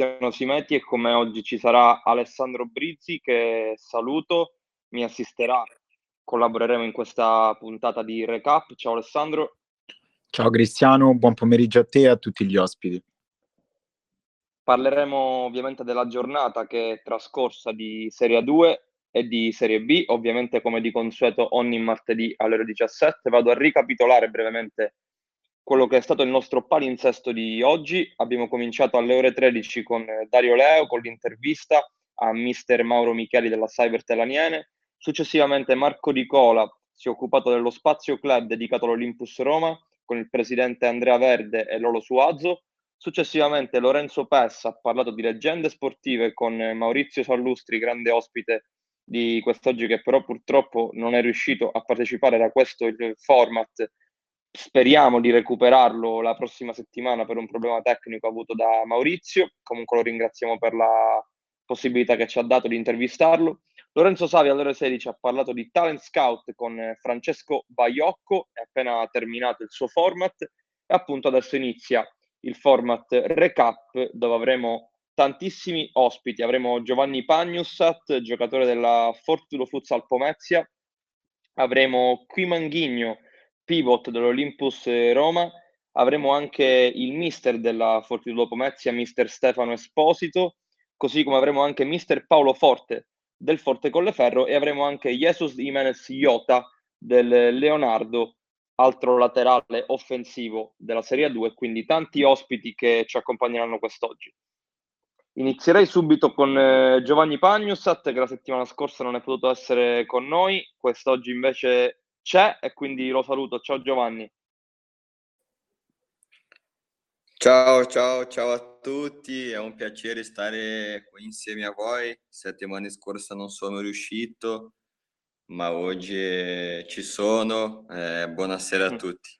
Cristiano Simeti e come oggi ci sarà Alessandro Brizzi che saluto, mi assisterà, collaboreremo in questa puntata di recap. Ciao Alessandro. Ciao Cristiano, buon pomeriggio a te e a tutti gli ospiti. Parleremo ovviamente della giornata che è trascorsa di Serie 2 e di Serie B, ovviamente come di consueto ogni martedì alle ore 17. Vado a ricapitolare brevemente quello che è stato il nostro palinsesto di oggi. Abbiamo cominciato alle ore 13 con Dario Leo, con l'intervista a mister Mauro Micheli della Cyber Telaniene. Successivamente Marco Di Cola si è occupato dello spazio club dedicato all'Olympus Roma con il presidente Andrea Verde e Lolo Suazzo. Successivamente Lorenzo Pessa ha parlato di leggende sportive con Maurizio Sallustri, grande ospite di quest'oggi che però purtroppo non è riuscito a partecipare da questo format. Speriamo di recuperarlo la prossima settimana per un problema tecnico avuto da Maurizio. Comunque lo ringraziamo per la possibilità che ci ha dato di intervistarlo. Lorenzo Savi alle ore 16 ha parlato di talent scout con Francesco Baiocco, è appena terminato il suo format e appunto adesso inizia il format recap dove avremo tantissimi ospiti. Avremo Giovanni Pagnusat, giocatore della Fortudo Futsal Pomezia. Avremo Qui Manghigno, pivot dell'Olympus Roma. Avremo anche il mister della Fortudo Pomezia, mister Stefano Esposito. Così come avremo anche mister Paolo Forte del Forte Colleferro e avremo anche Jesus Jimenez Iota del Leonardo altro laterale offensivo della Serie 2, quindi tanti ospiti che ci accompagneranno quest'oggi. Inizierei subito con eh, Giovanni Pagnusat, che la settimana scorsa non è potuto essere con noi, quest'oggi invece c'è e quindi lo saluto. Ciao Giovanni. Ciao, ciao, ciao a tutti, è un piacere stare qui insieme a voi. Settimana scorsa non sono riuscito, ma oggi ci sono. Eh, buonasera a mm. tutti.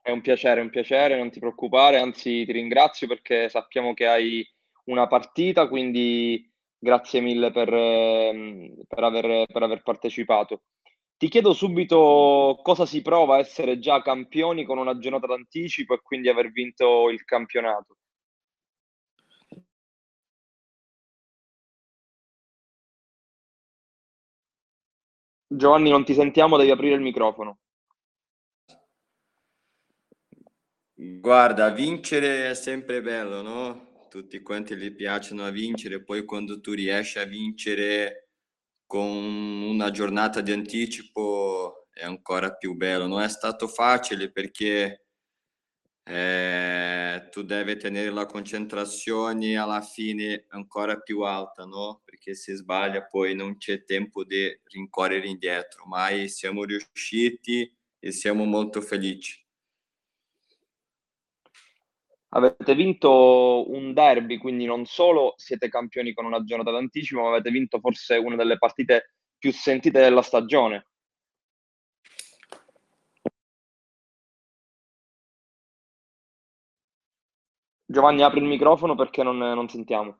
È un piacere, è un piacere, non ti preoccupare, anzi ti ringrazio perché sappiamo che hai una partita, quindi grazie mille per, ehm, per, aver, per aver partecipato. Ti chiedo subito cosa si prova a essere già campioni con una giornata d'anticipo e quindi aver vinto il campionato. Giovanni, non ti sentiamo, devi aprire il microfono. Guarda, vincere è sempre bello, no? Tutti quanti gli piacciono a vincere, poi quando tu riesci a vincere con una giornata di anticipo è ancora più bello. Non è stato facile perché eh, tu devi tenere la concentrazione alla fine ancora più alta, no? Perché se sbaglia poi non c'è tempo di rincorrere indietro, ma siamo riusciti e siamo molto felici. Avete vinto un derby, quindi non solo siete campioni con una giornata d'anticipo, ma avete vinto forse una delle partite più sentite della stagione. Giovanni, apri il microfono perché non, non sentiamo.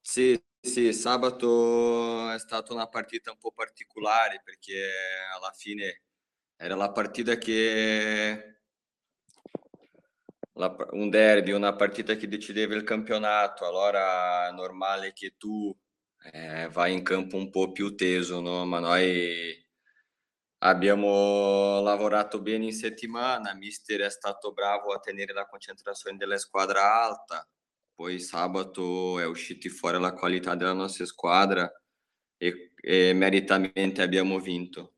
Sì, sì, sabato è stata una partita un po' particolare perché alla fine era la partita che un derby, una partita che decideva il campionato, allora è normale che tu eh, vai in campo un po' più teso, no? Ma noi Abbiamo lavorato bene in settimana, mister è stato bravo a tenere la concentrazione della squadra alta, poi sabato è uscita fuori la qualità della nostra squadra e, e meritamente abbiamo vinto.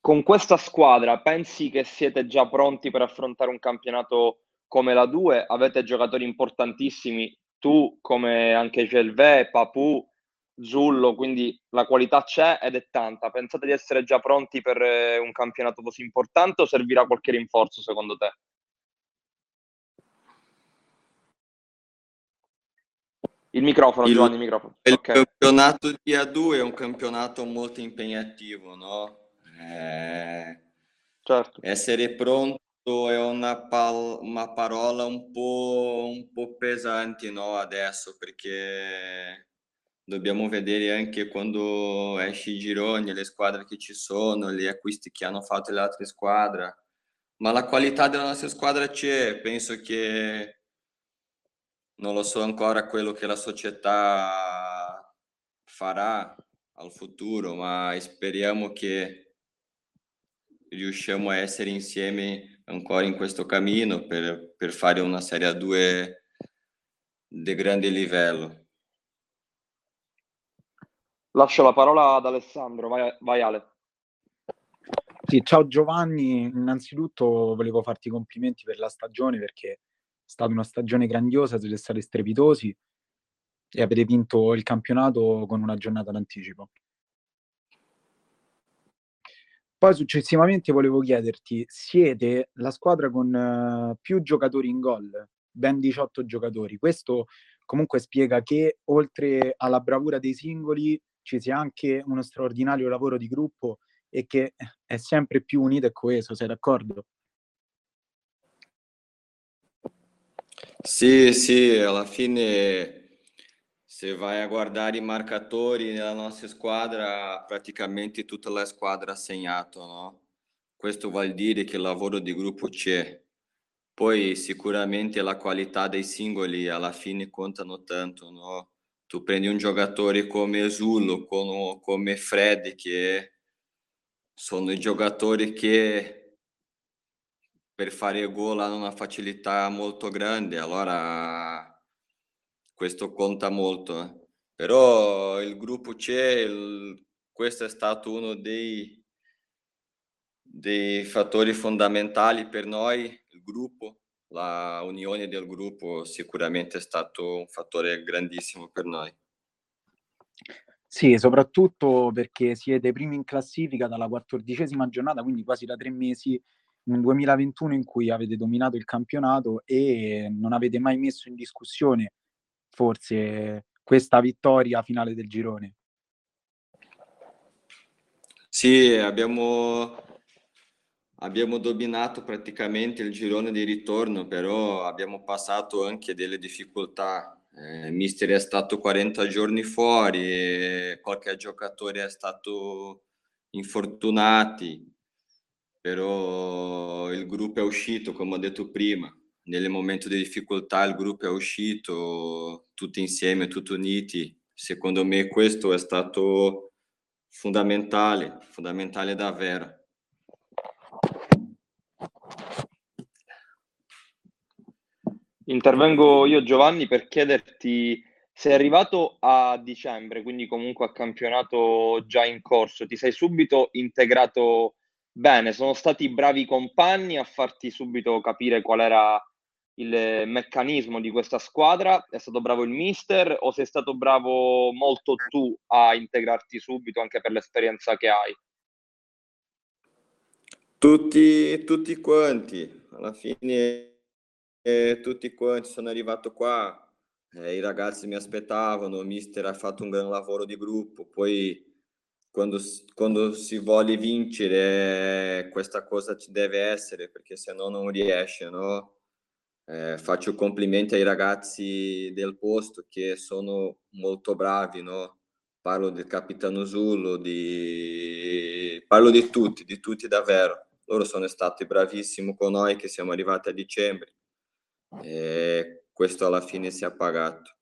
Con questa squadra pensi che siete già pronti per affrontare un campionato come la 2? Avete giocatori importantissimi, tu come anche Gelvé, Papù, Zullo, quindi la qualità c'è ed è tanta. Pensate di essere già pronti per eh, un campionato così importante o servirà qualche rinforzo secondo te? Il microfono, il, Giovanni, il microfono. Il okay. campionato di A2 è un campionato molto impegnativo, no? Eh, certo. Essere pronto è una, pal- una parola un po', un po' pesante, no? Adesso, perché dobbiamo vedere anche quando esce i gironi, le squadre che ci sono, gli acquisti che hanno fatto le altre squadre. ma la qualità della nostra squadra c'è, penso che non lo so ancora quello che la società farà al futuro, ma speriamo che riusciamo a essere insieme ancora in questo cammino per, per fare una Serie 2 di grande livello. Lascio la parola ad Alessandro, vai, vai Ale. Sì, ciao Giovanni, innanzitutto volevo farti i complimenti per la stagione perché è stata una stagione grandiosa, siete stati strepitosi e avete vinto il campionato con una giornata d'anticipo. Poi successivamente volevo chiederti, siete la squadra con uh, più giocatori in gol, ben 18 giocatori. Questo comunque spiega che oltre alla bravura dei singoli ci sia anche uno straordinario lavoro di gruppo e che è sempre più unito e coeso, sei d'accordo? Sì, sì, alla fine se vai a guardare i marcatori nella nostra squadra, praticamente tutta la squadra ha segnato, no? Questo vuol dire che il lavoro di gruppo c'è. Poi sicuramente la qualità dei singoli alla fine contano tanto, no? Tu prendi un giocatore come Zullo, come Fred, che sono i giocatori che per fare gol hanno una facilità molto grande, allora questo conta molto. Eh. Però il gruppo c'è, il, questo è stato uno dei, dei fattori fondamentali per noi, il gruppo, la unione del gruppo sicuramente è stato un fattore grandissimo per noi. Sì, soprattutto perché siete primi in classifica dalla quattordicesima giornata, quindi quasi da tre mesi, un 2021 in cui avete dominato il campionato e non avete mai messo in discussione forse questa vittoria finale del girone. Sì, abbiamo, abbiamo dominato praticamente il girone di ritorno, però abbiamo passato anche delle difficoltà eh, mister è stato 40 giorni fuori, qualche giocatore è stato infortunati, però il gruppo è uscito, come ho detto prima, nel momento di difficoltà il gruppo è uscito tutti insieme, tutti uniti. Secondo me questo è stato fondamentale, fondamentale davvero. Intervengo io Giovanni per chiederti, sei arrivato a dicembre, quindi comunque a campionato già in corso, ti sei subito integrato bene, sono stati bravi compagni a farti subito capire qual era il meccanismo di questa squadra, è stato bravo il mister o sei stato bravo molto tu a integrarti subito anche per l'esperienza che hai? Tutti, tutti quanti, alla fine e tutti quanti sono arrivato qua, eh, i ragazzi mi aspettavano, il mister ha fatto un gran lavoro di gruppo, poi quando, quando si vuole vincere questa cosa ci deve essere perché se no non riesce, no? Eh, faccio complimenti ai ragazzi del posto che sono molto bravi, no? Parlo del capitano Zullo, di... parlo di tutti, di tutti davvero. Loro sono stati bravissimi con noi che siamo arrivati a dicembre e questo alla fine si è pagato.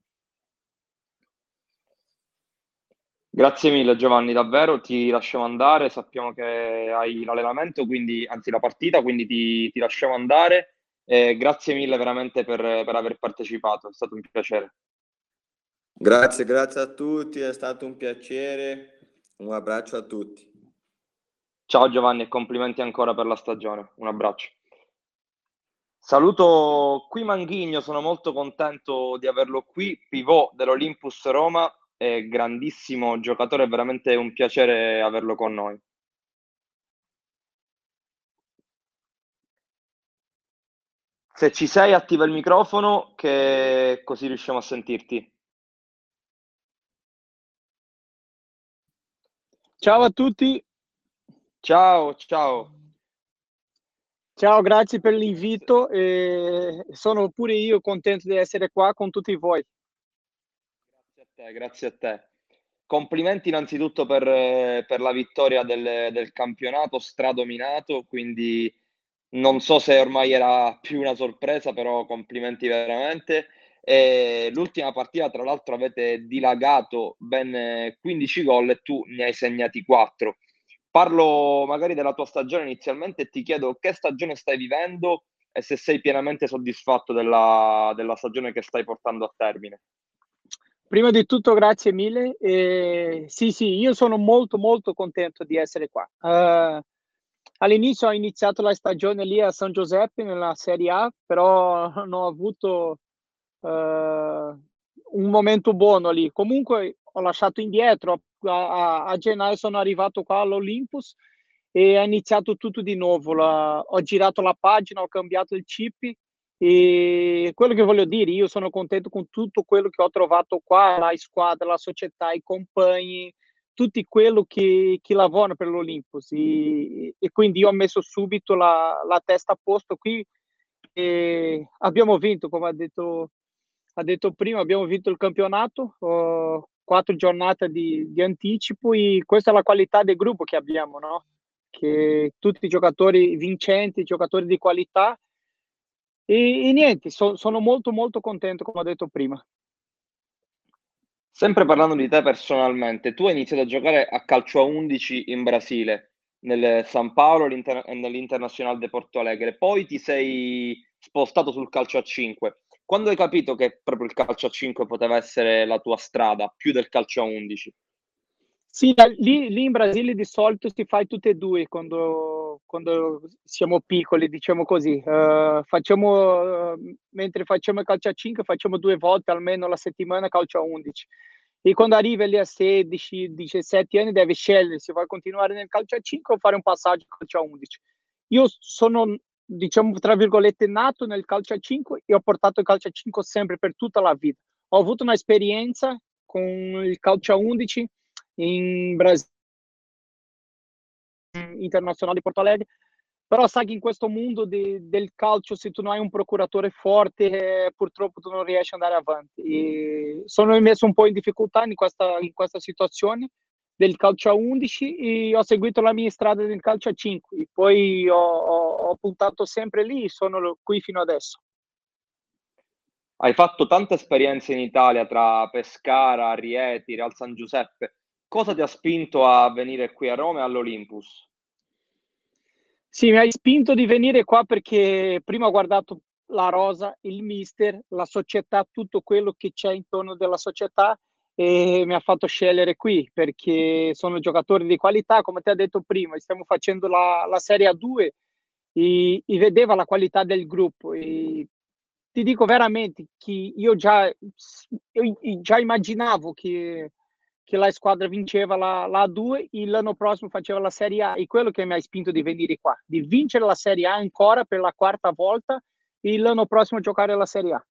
Grazie mille Giovanni, davvero ti lasciamo andare, sappiamo che hai l'allenamento, quindi, anzi la partita, quindi ti, ti lasciamo andare. Eh, grazie mille veramente per, per aver partecipato, è stato un piacere. Grazie, grazie a tutti, è stato un piacere. Un abbraccio a tutti. Ciao Giovanni e complimenti ancora per la stagione. Un abbraccio. Saluto qui Manghigno, sono molto contento di averlo qui, pivot dell'Olympus Roma, è grandissimo giocatore, è veramente un piacere averlo con noi. Se ci sei, attiva il microfono che così riusciamo a sentirti. Ciao a tutti. Ciao, ciao. Ciao, grazie per l'invito e sono pure io contento di essere qua con tutti voi. Grazie a te, grazie a te. Complimenti innanzitutto per, per la vittoria del, del, campionato stradominato, quindi non so se ormai era più una sorpresa, però complimenti veramente. E l'ultima partita, tra l'altro, avete dilagato ben 15 gol e tu ne hai segnati 4. Parlo magari della tua stagione inizialmente e ti chiedo che stagione stai vivendo e se sei pienamente soddisfatto della, della stagione che stai portando a termine. Prima di tutto grazie mille. Eh, sì, sì, io sono molto molto contento di essere qua. Uh, all'inizio ho iniziato la stagione lì a San Giuseppe nella Serie A, però non ho avuto uh, un momento buono lì. Comunque ho lasciato indietro, a, a, a gennaio sono arrivato qua all'Olympus e ho iniziato tutto di nuovo. La, ho girato la pagina, ho cambiato il chip e quello che voglio dire, io sono contento con tutto quello che ho trovato qua, la squadra, la società, i compagni, tutti quello che, che lavorano per l'Olympus e, e, quindi io ho messo subito la, la testa a posto qui e abbiamo vinto, come ha detto, ha detto prima, abbiamo vinto il campionato, oh, quattro giornate di, di anticipo e questa è la qualità del gruppo che abbiamo, no? che tutti i giocatori vincenti, giocatori di qualità e, e niente, so, sono molto molto contento come ho detto prima. Sempre parlando di te personalmente, tu hai iniziato a giocare a calcio a 11 in Brasile, nel San Paolo e nell'Internazionale de Porto Alegre, poi ti sei spostato sul calcio a 5. Quando hai capito che proprio il calcio a 5 poteva essere la tua strada, più del calcio a 11? Sì, lì, lì in Brasile di solito si fa tutte e due quando, quando siamo piccoli, diciamo così. Uh, facciamo, uh, mentre facciamo calcio a 5, facciamo due volte almeno la settimana calcio a 11. E quando arrivi lì a 16, 17 anni devi scegliere se vuoi continuare nel calcio a 5 o fare un passaggio al calcio a 11. Io sono, diciamo, tra virgolette, nato nel calcio a 5 e ho portato il calcio a 5 sempre per tutta la vita. Ho avuto un'esperienza con il calcio a 11 in Brasile internazionale di Porto Alegre. Però sai che in questo mondo di, del calcio se tu non hai un procuratore forte eh, purtroppo tu non riesci ad andare avanti. E sono messo un po' in difficoltà in questa, in questa situazione del calcio a 11 e ho seguito la mia strada del calcio a 5 poi ho, ho, ho puntato sempre lì e sono qui fino adesso. Hai fatto tante esperienze in Italia tra Pescara, Rieti, Real San Giuseppe cosa ti ha spinto a venire qui a Roma e all'Olympus? Sì, mi hai spinto di venire qua perché prima ho guardato la rosa, il mister, la società, tutto quello che c'è intorno della società e mi ha fatto scegliere qui perché sono giocatori di qualità, come ti ho detto prima, stiamo facendo la, la Serie A2 e, e, vedeva la qualità del gruppo e ti dico veramente che io già, io già immaginavo che che la squadra vinceva la, la A2 e l'anno prossimo faceva la Serie A. E quello che mi ha spinto di venire qua, di vincere la Serie A ancora per la quarta volta e l'anno prossimo giocare la Serie A.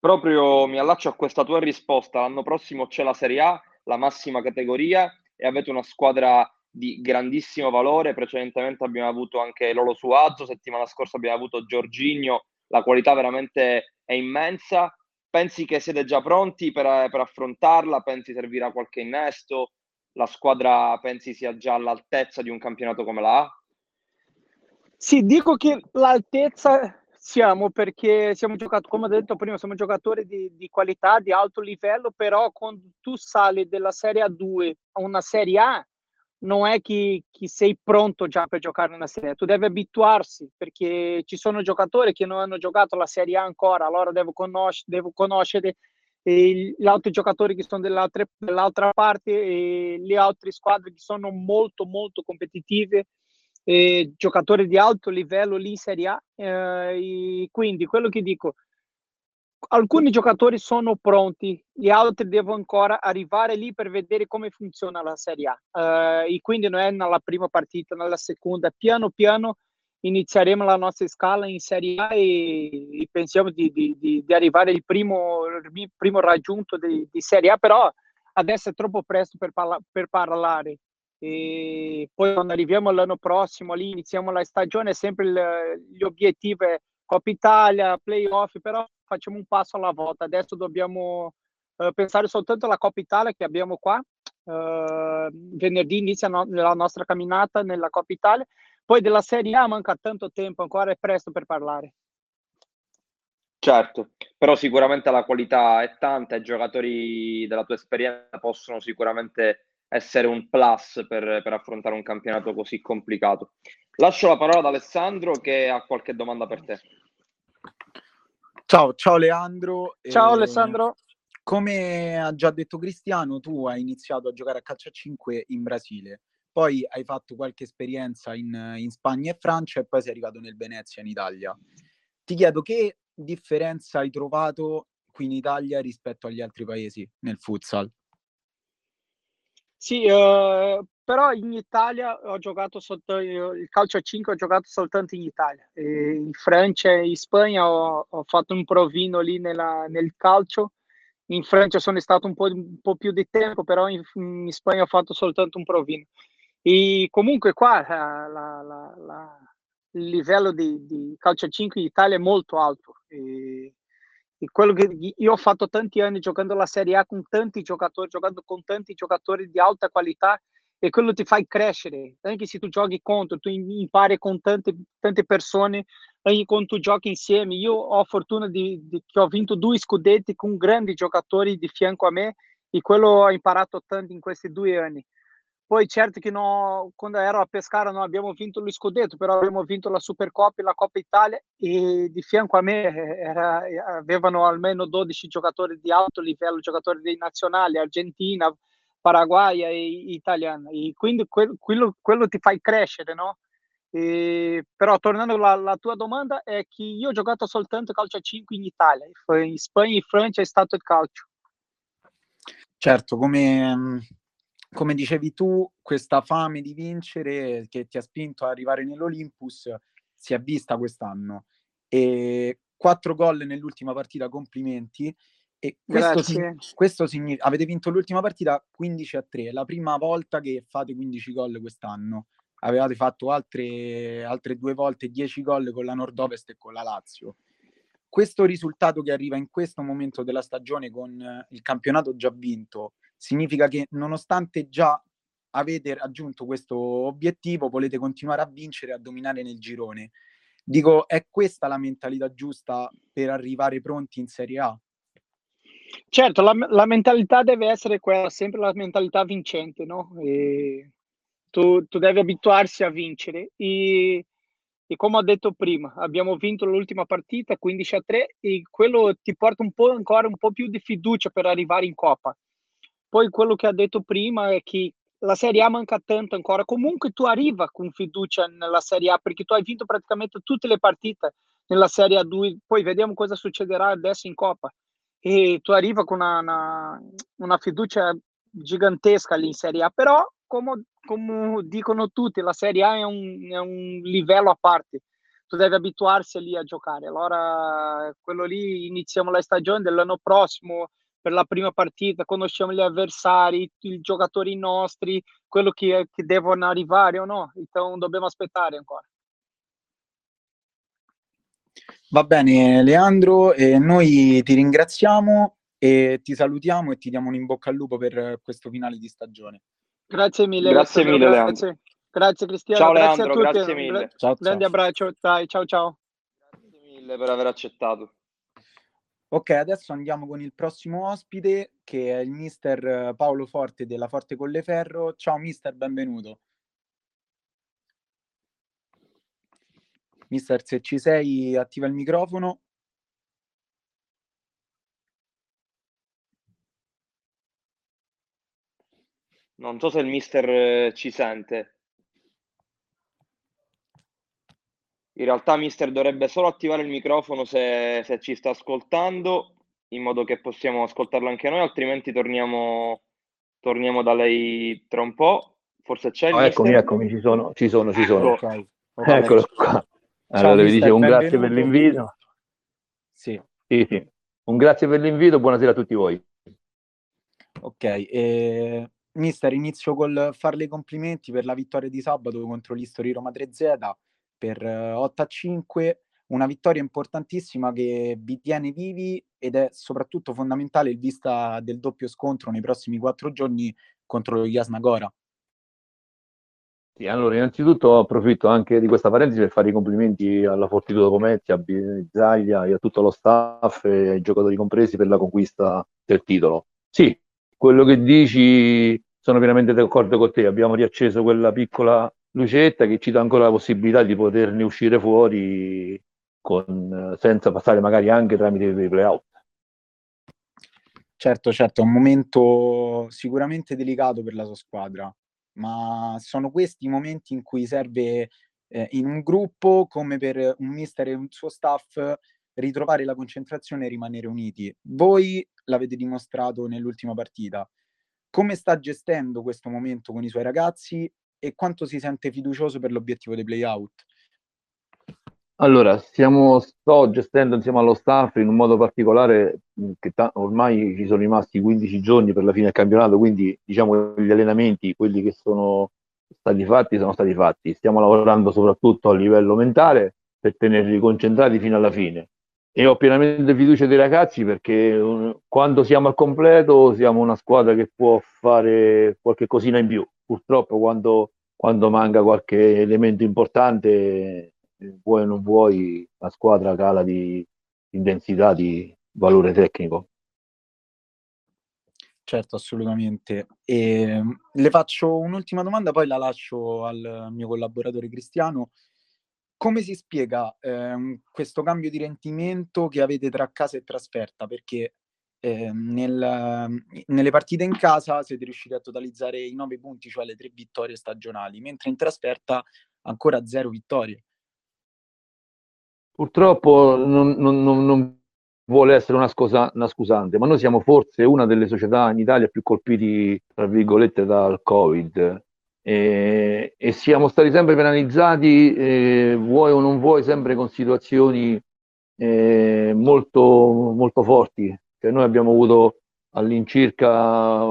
Proprio mi allaccio a questa tua risposta, l'anno prossimo c'è la Serie A, la massima categoria e avete una squadra di grandissimo valore, precedentemente abbiamo avuto anche Lolo Suazzo, settimana scorsa abbiamo avuto Giorginio, la qualità veramente è immensa Pensi che siete già pronti per, per affrontarla? Pensi servirà qualche innesto? La squadra pensi sia già all'altezza di un campionato come la A? Sì, dico che l'altezza siamo perché siamo giocatori, come ho detto prima, siamo giocatori di, di, qualità, di alto livello, però quando tu sali dalla Serie A2 a una Serie A, non è che, che, sei pronto già per giocare nella Serie. Tu devi abituarsi perché ci sono giocatori che non hanno giocato la Serie A ancora, allora devo, conosc- devo conoscere eh, gli altri giocatori che sono dall'altra parte e le altre squadre che sono molto molto competitive, eh, giocatori di alto livello lì in Serie A, eh, quindi quello che dico, alcuni giocatori sono pronti, gli altri devono ancora arrivare lì per vedere come funziona la Serie A. Uh, e quindi non è nella prima partita, nella seconda, piano piano inizieremo la nostra scala in Serie A e, e pensiamo di, di, di, di, arrivare al primo, primo raggiunto di, Serie A, però adesso è troppo presto per, parla, per parlare. E poi quando arriviamo l'anno prossimo, lì iniziamo la stagione, sempre il, gli obiettivi è Coppa Italia, playoff, però facciamo un passo alla volta. Adesso dobbiamo uh, pensare soltanto alla Coppa Italia che abbiamo qua. Uh, venerdì inizia no- la nostra camminata nella Coppa Italia, Poi della Serie A manca tanto tempo, ancora è presto per parlare. Certo, però sicuramente la qualità è tanta e i giocatori della tua esperienza possono sicuramente essere un plus per, per, affrontare un campionato così complicato. Lascio la parola ad Alessandro che ha qualche domanda per te. Ciao, ciao Leandro. Ciao eh, Alessandro. Come ha già detto Cristiano, tu hai iniziato a giocare a calcio a 5 in Brasile, poi hai fatto qualche esperienza in, in Spagna e Francia e poi sei arrivato nel Venezia in Italia. Ti chiedo che differenza hai trovato qui in Italia rispetto agli altri paesi nel futsal? Sì, uh, però in Italia ho giocato soltanto il calcio a 5 ho giocato soltanto in Italia. E in Francia e in Spagna ho, ho fatto un provino lì nella, nel calcio. In Francia sono stato un po', un po più di tempo, però in, in, Spagna ho fatto soltanto un provino. E comunque qua eh, la, la, la, il livello di, di, calcio a 5 in Italia è molto alto. E, e quello che io ho fatto tanti anni giocando la Serie A con tanti giocatori, giocando con tanti giocatori di alta qualità e quello ti fa crescere. Anche se tu giochi contro, tu impari con tante, tante persone, anche quando tu giochi insieme. Io ho fortuna di, di, che ho vinto due scudetti con grandi giocatori di fianco a me e quello ho imparato tanto in questi due anni. Poi certo che no, quando ero a Pescara non abbiamo vinto lo scudetto, però abbiamo vinto la Supercoppa e la Coppa Italia e di fianco a me eh, era, avevano almeno 12 giocatori di alto livello, giocatori dei nazionali, Argentina, Paraguay e Italiana. E quindi quello, quello, quello ti fa crescere, no? E, però tornando alla, tua domanda è che io ho giocato soltanto calcio a 5 in Italia, in Spagna e Francia è stato il calcio. Certo, come come dicevi tu, questa fame di vincere che ti ha spinto ad arrivare nell'Olympus si è vista quest'anno. E quattro gol nell'ultima partita, complimenti. E questo, questo significa, avete vinto l'ultima partita 15 a 3, la prima volta che fate 15 gol quest'anno. Avevate fatto altre, altre due volte 10 gol con la Nord-Ovest e con la Lazio. Questo risultato che arriva in questo momento della stagione con il campionato già vinto, significa che nonostante già avete raggiunto questo obiettivo, volete continuare a vincere e a dominare nel girone. Dico, è questa la mentalità giusta per arrivare pronti in Serie A? Certo, la, la mentalità deve essere quella, sempre la mentalità vincente, no? Tu, tu, devi abituarsi a vincere e, e, come ho detto prima, abbiamo vinto l'ultima partita 15 a 3 e quello ti porta un po' ancora un po' più di fiducia per arrivare in Coppa. Poi quello che ha detto prima è che la Serie A manca tanto ancora. Comunque tu arriva con fiducia nella Serie A perché tu hai vinto praticamente tutte le partite nella Serie A2. Poi vediamo cosa succederà adesso in Coppa. E tu arriva con una, una, una fiducia gigantesca lì in Serie A. Però, come, come dicono tutti, la Serie A è un, è un livello a parte tu devi abituarsi lì a giocare. Allora, quello lì iniziamo la stagione dell'anno prossimo, per la prima partita, conosciamo gli avversari, i giocatori nostri, quello che, che devono arrivare o no, então dobbiamo aspettare ancora. Va bene Leandro, eh, noi ti ringraziamo e ti salutiamo e ti diamo un in bocca al lupo per questo finale di stagione. Grazie mille. Grazie mille Leandro. Grazie Cristiano. Ciao Leandro, grazie mille. Ciao, Grande ciao. abbraccio, dai, ciao ciao. Grazie mille per aver accettato. Ok, adesso andiamo con il prossimo ospite che è il mister Paolo Forte della Forte Colleferro. Ciao mister, benvenuto. Mister, se ci sei, attiva il microfono. Non so se il mister eh, ci sente. In realtà Mister dovrebbe solo attivare il microfono se, se ci sta ascoltando, in modo che possiamo ascoltarlo anche noi, altrimenti torniamo, torniamo da lei tra un po'. Forse c'è il oh, Eccomi, eccomi, ci sono, ci sono, ci sono. Ecco. Okay. Okay. Eccolo qua. Allora, vi dicevo un benvenuto. grazie per l'invito. Sì. sì, sì. Un grazie per l'invito, buonasera a tutti voi. Ok, eh, mister, inizio col farle i complimenti per la vittoria di sabato contro l'History Roma 3Z per 8 a 5, una vittoria importantissima che vi tiene vivi ed è soprattutto fondamentale in vista del doppio scontro nei prossimi quattro giorni contro lo Jasnagora. Sì, allora innanzitutto approfitto anche di questa parentesi per fare i complimenti alla Fortitudo Pomezia, a Bizzaglia e a tutto lo staff e ai giocatori compresi per la conquista del titolo. Sì, quello che dici sono pienamente d'accordo con te, abbiamo riacceso quella piccola lucetta che ci dà ancora la possibilità di poterne uscire fuori con, senza passare magari anche tramite dei playout. Certo, certo, è un momento sicuramente delicato per la sua squadra, ma sono questi i momenti in cui serve eh, in un gruppo come per un mister e un suo staff ritrovare la concentrazione e rimanere uniti. Voi l'avete dimostrato nell'ultima partita. Come sta gestendo questo momento con i suoi ragazzi e quanto si sente fiducioso per l'obiettivo dei playout? Allora, stiamo, sto gestendo insieme allo staff in un modo particolare che ta- ormai ci sono rimasti 15 giorni per la fine del campionato, quindi diciamo gli allenamenti, quelli che sono stati fatti, sono stati fatti. Stiamo lavorando soprattutto a livello mentale per tenerli concentrati fino alla fine. E ho pienamente fiducia dei ragazzi perché uh, quando siamo al completo siamo una squadra che può fare qualche cosina in più. Purtroppo quando, quando manca qualche elemento importante vuoi o non vuoi, la squadra cala di intensità, di valore tecnico. Certo, assolutamente. E, ehm, le faccio un'ultima domanda, poi la lascio al mio collaboratore Cristiano. Come si spiega eh, questo cambio di rendimento che avete tra casa e trasferta? Perché eh, nel, nelle partite in casa siete riusciti a totalizzare i nove punti, cioè le tre vittorie stagionali, mentre in trasferta ancora zero vittorie. Purtroppo non, non, non vuole essere una, scusa, una, scusante, ma noi siamo forse una delle società in Italia più colpiti, tra virgolette, dal Covid. E, e siamo stati sempre penalizzati, eh, vuoi o non vuoi, sempre con situazioni eh, molto, molto forti. Cioè noi abbiamo avuto all'incirca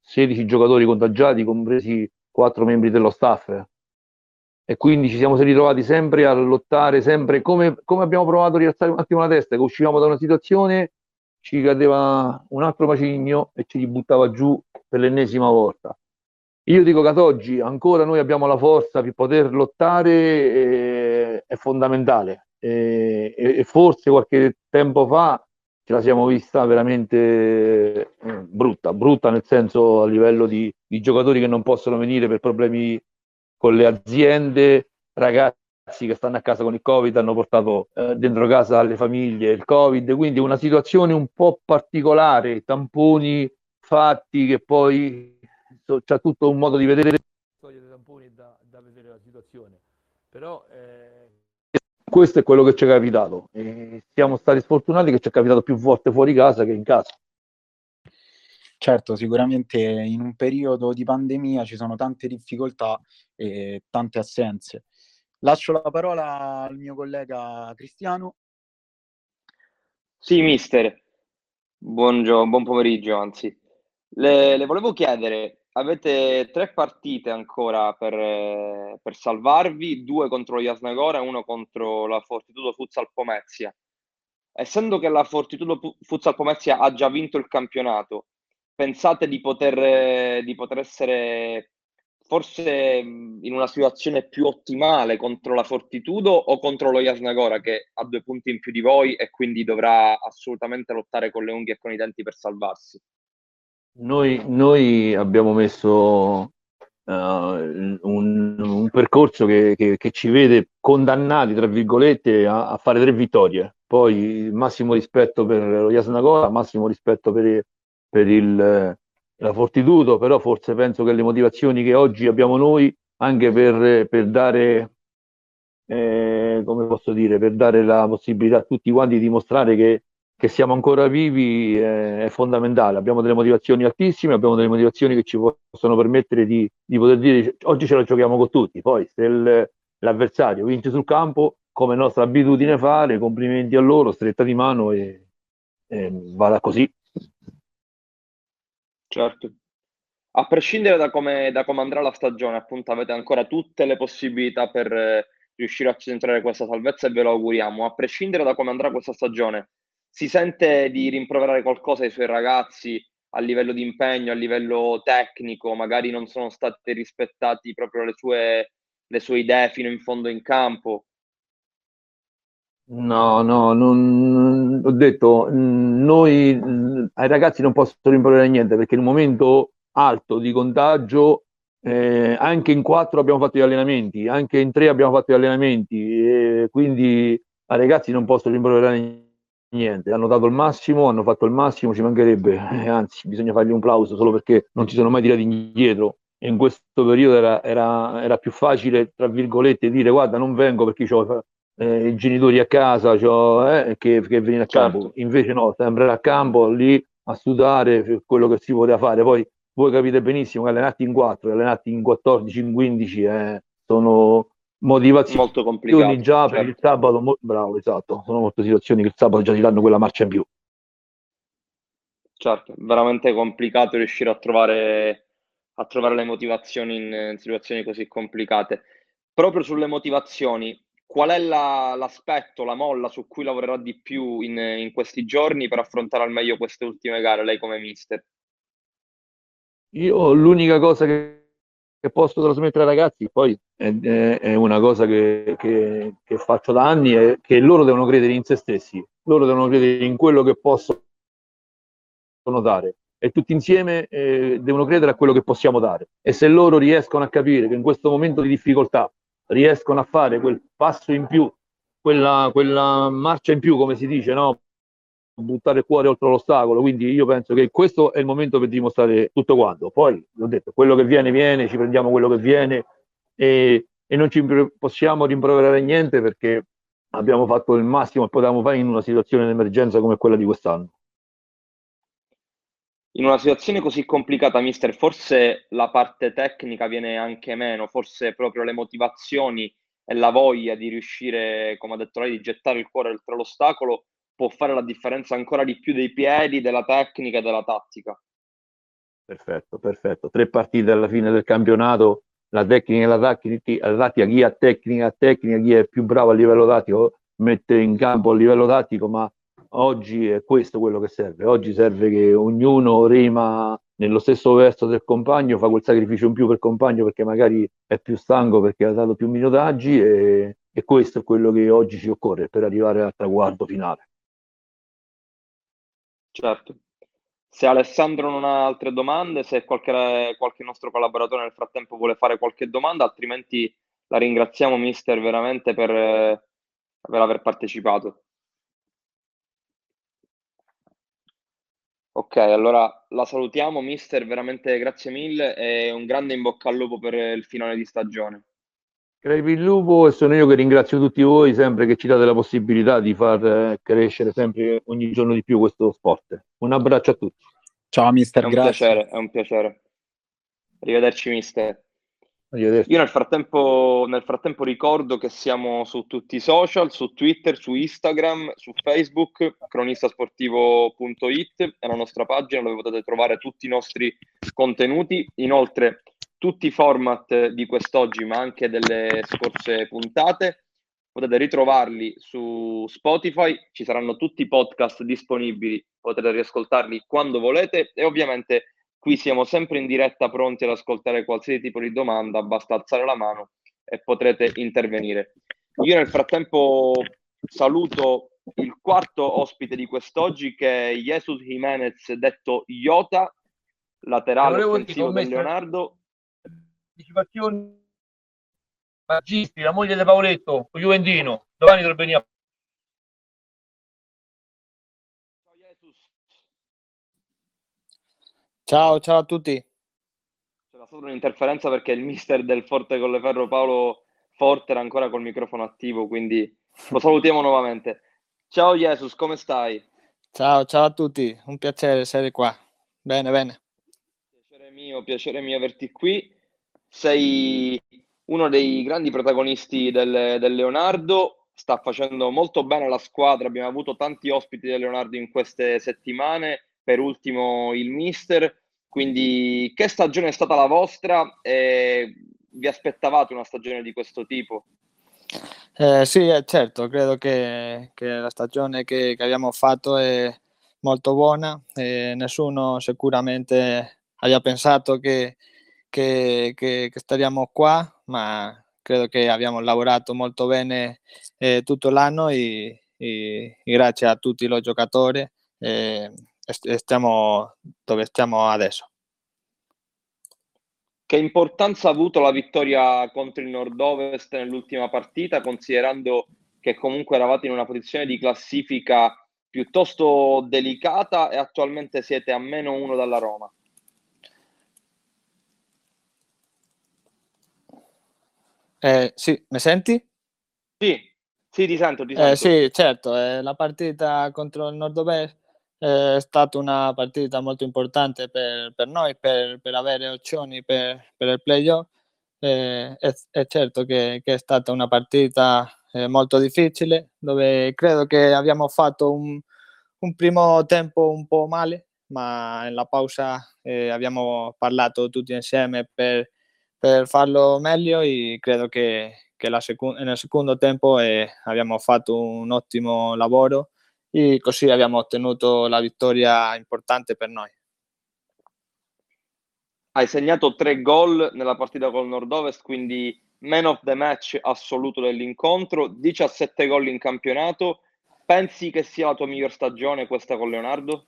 16 giocatori contagiati, compresi 4 membri dello staff e quindi ci siamo ritrovati sempre a lottare, sempre come, come abbiamo provato a rialzare un attimo la testa, che uscivamo da una situazione, ci cadeva un altro macigno e ci ributtava giù per l'ennesima volta. Io dico che ad oggi ancora noi abbiamo la forza per poter lottare, eh, è fondamentale e, e, forse qualche tempo fa ce la siamo vista veramente eh, brutta, brutta nel senso a livello di, di giocatori che non possono venire per problemi con le aziende, ragazzi che stanno a casa con il Covid hanno portato eh, dentro casa alle famiglie il Covid, quindi una situazione un po' particolare, tamponi fatti che poi so, c'è tutto un modo di vedere storia dei tamponi da, da vedere la situazione. Però eh, questo è quello che ci è capitato. E siamo stati sfortunati che ci è capitato più volte fuori casa che in casa. Certo, sicuramente in un periodo di pandemia ci sono tante difficoltà e tante assenze. Lascio la parola al mio collega Cristiano. Sì, mister. Buongiorno, buon pomeriggio, anzi. Le, le, volevo chiedere, avete tre partite ancora per, per salvarvi, due contro Jasnagora e uno contro la Fortitudo Futsal Pomezia. Essendo che la Fortitudo Futsal Pomezia ha già vinto il campionato, pensate di poter, di poter essere forse in una situazione più ottimale contro la Fortitudo o contro lo Jasnagora che ha due punti in più di voi e quindi dovrà assolutamente lottare con le unghie e con i denti per salvarsi? Noi, noi abbiamo messo uh, un, un, percorso che, che, che, ci vede condannati, tra virgolette, a, a, fare tre vittorie. Poi massimo rispetto per lo Jasnagora, massimo rispetto per, per il, la Fortitudo, però forse penso che le motivazioni che oggi abbiamo noi, anche per, per dare, eh, come posso dire, per dare la possibilità a tutti quanti di dimostrare che, che siamo ancora vivi, eh, è fondamentale. Abbiamo delle motivazioni altissime, abbiamo delle motivazioni che ci possono permettere di, di poter dire oggi ce la giochiamo con tutti, poi se il, l'avversario vince sul campo, come nostra abitudine fare, complimenti a loro, stretta di mano e, e vada così. Certo. A prescindere da come, da come andrà la stagione, appunto, avete ancora tutte le possibilità per eh, riuscire a centrare questa salvezza e ve lo auguriamo. A prescindere da come andrà questa stagione, si sente di rimproverare qualcosa ai suoi ragazzi, a livello di impegno, a livello tecnico, magari non sono state rispettate proprio le sue, le sue idee fino in fondo in campo. No, no, non, ho detto, noi ai ragazzi non posso rimproverare niente perché in un momento alto di contagio, eh, anche in quattro abbiamo fatto gli allenamenti, anche in tre abbiamo fatto gli allenamenti, quindi ai ragazzi non posso rimproverare niente, hanno dato il massimo, hanno fatto il massimo, ci mancherebbe, eh, anzi bisogna fargli un plauso solo perché non si sono mai tirati indietro. In questo periodo era, era, era più facile, tra virgolette, dire guarda non vengo perché ho eh, i genitori a casa cioè, eh, che, che venire a campo. Certo. Invece no, sempre a campo lì a studiare quello che si poteva fare. Poi voi capite benissimo che allenarti in 4, allenarti in 14, in 15 eh, sono motivazioni molto complicate. Già certo. per il sabato, mo- bravo, esatto, sono molte situazioni che il sabato già ti danno quella marcia in più. Certo, veramente complicato riuscire a trovare, a trovare le motivazioni in, in situazioni così complicate. Proprio sulle motivazioni, qual è la, l'aspetto, la molla su cui lavorerà di più in, in, questi giorni per affrontare al meglio queste ultime gare, lei come mister? Io l'unica cosa che, che posso trasmettere ai ragazzi, poi è, è una cosa che, che, che, faccio da anni, è che loro devono credere in se stessi, loro devono credere in quello che possono dare e tutti insieme eh, devono credere a quello che possiamo dare. E se loro riescono a capire che in questo momento di difficoltà riescono a fare quel passo in più, quella, quella marcia in più, come si dice, no? buttare il cuore oltre l'ostacolo. Quindi io penso che questo è il momento per dimostrare tutto quanto. Poi, ho detto, quello che viene, viene, ci prendiamo quello che viene e, e non ci possiamo rimproverare niente perché abbiamo fatto il massimo che potevamo fare in una situazione di emergenza come quella di quest'anno in una situazione così complicata, mister, forse la parte tecnica viene anche meno, forse proprio le motivazioni e la voglia di riuscire, come ha detto lei, di gettare il cuore oltre l'ostacolo può fare la differenza ancora di più dei piedi, della tecnica e della tattica. Perfetto, perfetto. Tre partite alla fine del campionato, la tecnica e la tattica, chi ha tecnica, tecnica, chi è più bravo a livello tattico mette in campo a livello tattico, ma Oggi è questo quello che serve. Oggi serve che ognuno rima nello stesso verso del compagno, fa quel sacrificio in più per compagno perché magari è più stanco perché ha dato più minutaggi e, e questo è quello che oggi ci occorre per arrivare al traguardo finale. Certo. Se Alessandro non ha altre domande, se qualche, qualche nostro collaboratore nel frattempo vuole fare qualche domanda, altrimenti la ringraziamo, mister, veramente per, per aver partecipato. Ok, allora la salutiamo, mister, veramente grazie mille e un grande in bocca al lupo per il finale di stagione. Crepi il lupo e sono io che ringrazio tutti voi sempre che ci date la possibilità di far eh, crescere sempre ogni giorno di più questo sport. Un abbraccio a tutti. Ciao mister, è un grazie. Piacere, è un piacere. Arrivederci mister. Io nel frattempo, nel frattempo, ricordo che siamo su tutti i social, su Twitter, su Instagram, su Facebook, cronistasportivo.it è la nostra pagina dove potete trovare tutti i nostri contenuti. Inoltre tutti i format di quest'oggi, ma anche delle scorse puntate, potete ritrovarli su Spotify, ci saranno tutti i podcast disponibili, potete riascoltarli quando volete. E ovviamente Qui siamo sempre in diretta pronti ad ascoltare qualsiasi tipo di domanda, basta alzare la mano e potrete intervenire. Io nel frattempo saluto il quarto ospite di quest'oggi che è Jesus Jimenez, detto Iota, laterale offensivo del Leonardo. Partecipazioni Magistri, la moglie di Paoletto, Juventino, domani dovrebbe venire Ciao, ciao a tutti. C'era solo un'interferenza perché il mister del Forte Colleferro Paolo Forte era ancora col microfono attivo, quindi lo salutiamo nuovamente. Ciao Jesus, come stai? Ciao, ciao a tutti, un piacere essere qua. Bene, bene. Piacere mio, piacere mio averti qui. Sei uno dei grandi protagonisti del, del Leonardo, sta facendo molto bene la squadra, abbiamo avuto tanti ospiti del Leonardo in queste settimane per ultimo il mister. Quindi che stagione è stata la vostra e vi aspettavate una stagione di questo tipo? Eh, sì, eh, certo, credo che, che, la stagione che, che, abbiamo fatto è molto buona. Nessuno sicuramente aveva pensato che, che, stariamo qua, ma credo che abbiamo lavorato molto bene eh, tutto l'anno e, e, e, grazie a tutti i giocatori eh, stiamo dove stiamo adesso. Che importanza ha avuto la vittoria contro il Nord-Ovest nell'ultima partita, considerando che comunque eravate in una posizione di classifica piuttosto delicata e attualmente siete a meno uno dalla Roma? Eh, sì, mi senti? Sì, sì, ti sento, ti sento. Eh, sì, certo, eh, la partita contro il Nord-Ovest è stata una partita molto importante per, per noi, per, per, avere opzioni per, per il playoff. Eh, è, è, certo che, che, è stata una partita eh, molto difficile, dove credo che abbiamo fatto un, un, primo tempo un po' male, ma nella pausa eh, abbiamo parlato tutti insieme per, per, farlo meglio e credo che, che secu- nel secondo tempo eh, abbiamo fatto un ottimo lavoro e così abbiamo ottenuto la vittoria importante per noi. Hai segnato tre gol nella partita col Nord-Ovest, quindi man of the match assoluto dell'incontro, 17 gol in campionato. Pensi che sia la tua miglior stagione questa con Leonardo?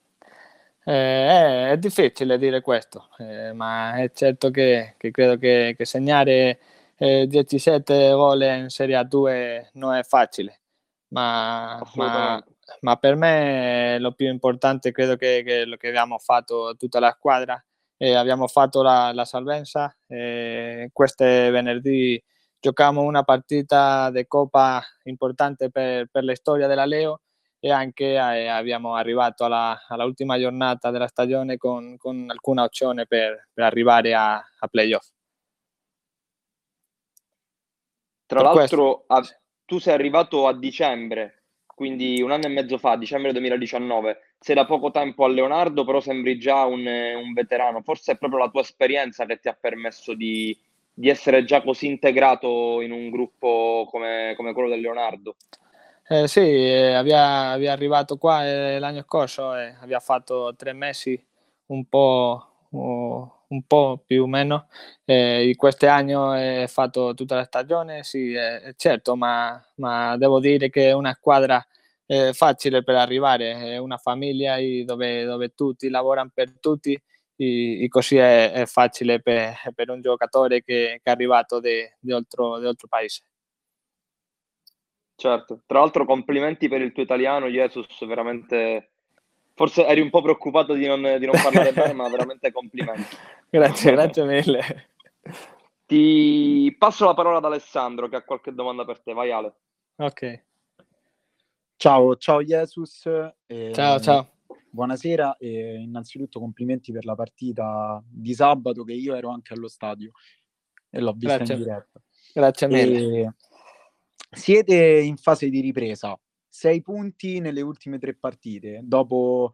Eh, è difficile dire questo, eh, ma è certo che, che credo che, che segnare eh, 17 gol in Serie A2 non è facile, ma, ma ma per me lo più importante credo che, che lo che abbiamo fatto tutta la squadra, eh, abbiamo fatto la, la salvezza, eh, questo venerdì giochiamo una partita di Coppa importante per, per la storia della Leo e anche eh, abbiamo arrivato alla, alla, ultima giornata della stagione con, con alcuna opzione per, per arrivare a, a playoff. Tra per l'altro, a, tu sei arrivato a dicembre quindi un anno e mezzo fa, dicembre 2019, sei da poco tempo a Leonardo, però sembri già un, un veterano. Forse è proprio la tua esperienza che ti ha permesso di, di essere già così integrato in un gruppo come, come quello del Leonardo. Eh, sì, eh, aveva, arrivato qua eh, l'anno scorso e eh, aveva fatto tre mesi un po', un po' più o meno. Eh, in questo anno ho fatto tutta la stagione, sì, eh, certo, ma, ma, devo dire che è una squadra eh, facile per arrivare, è una famiglia dove, dove tutti lavorano per tutti e, e così è, è facile per, per, un giocatore che, che è arrivato di altro, paese. Certo, tra l'altro complimenti per il tuo italiano, Jesus, veramente forse eri un po' preoccupato di non, di non parlare bene, ma veramente complimenti. Grazie, grazie mille. Ti passo la parola ad Alessandro che ha qualche domanda per te. Vai Ale. Ok. Ciao, ciao Jesus. Eh, ciao, ciao. Buonasera e innanzitutto complimenti per la partita di sabato che io ero anche allo stadio e l'ho vista grazie. in diretta. Grazie mille. E siete in fase di ripresa sei punti nelle ultime tre partite, dopo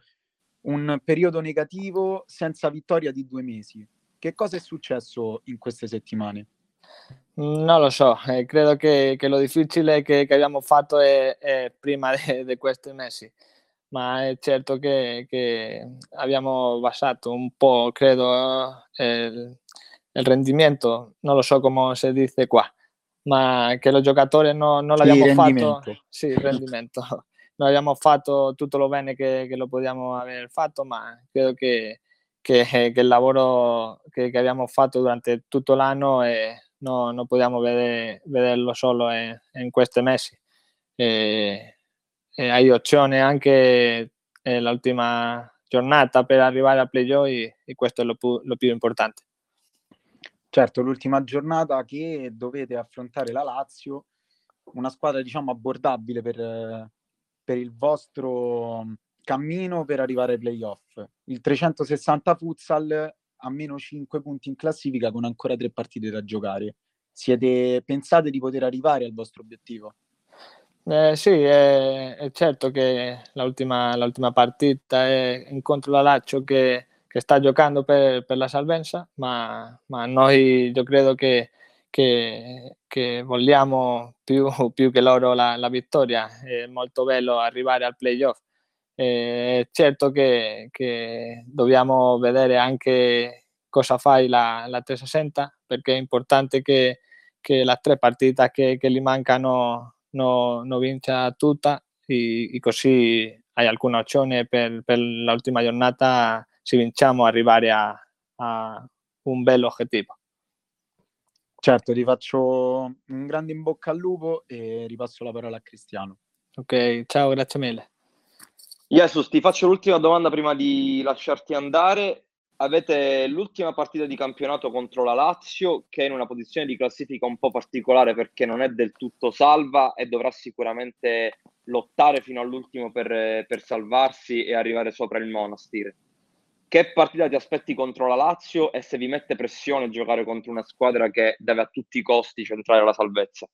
un periodo negativo senza vittoria di due mesi. Che cosa è successo in queste settimane? Non lo so, eh, credo che, che, lo difficile che, che abbiamo fatto è, è prima di questi mesi, ma è certo che, che abbiamo basato un po', credo, eh, il, il rendimento, non lo so come si dice qua, ma che lo giocatore no, non l'abbiamo sì, fatto. Sì, il rendimento. non abbiamo fatto tutto lo bene che, che lo potevamo aver fatto, ma credo che, che, che il lavoro che, abbiamo fatto durante tutto l'anno eh, no, non possiamo vedere, vederlo solo in, in questi mesi. E, e hai opzione anche l'ultima giornata per arrivare a playoff e, e questo è lo, lo più importante. Certo, l'ultima giornata che dovete affrontare la Lazio, una squadra diciamo abbordabile per, per il vostro cammino per arrivare ai playoff. Il 360 futsal a meno 5 punti in classifica con ancora tre partite da giocare. Siete pensate di poter arrivare al vostro obiettivo? Eh, sì, è, è, certo che l'ultima, l'ultima partita è incontro la Lazio che che sta giocando per, per la salvezza, ma, ma, noi io credo che, che, che vogliamo più, più, che loro la, la, vittoria. È molto bello arrivare al playoff, Eh, certo che, che, dobbiamo vedere anche cosa fai la, la 360 perché è importante che, che le tre partite che, che gli mancano non no vinca tutta e, e, così hai alcuna opzione per, per l'ultima giornata se vinciamo arrivare a, a un bel obiettivo. Certo, ti faccio un grande in bocca al lupo e ripasso la parola a Cristiano. Ok, ciao, grazie mille. Jesus, ti faccio l'ultima domanda prima di lasciarti andare. Avete l'ultima partita di campionato contro la Lazio, che è in una posizione di classifica un po' particolare perché non è del tutto salva e dovrà sicuramente lottare fino all'ultimo per, per salvarsi e arrivare sopra il Monastir. Che partita ti aspetti contro la Lazio e se vi mette pressione giocare contro una squadra che deve a tutti i costi centrare la salvezza?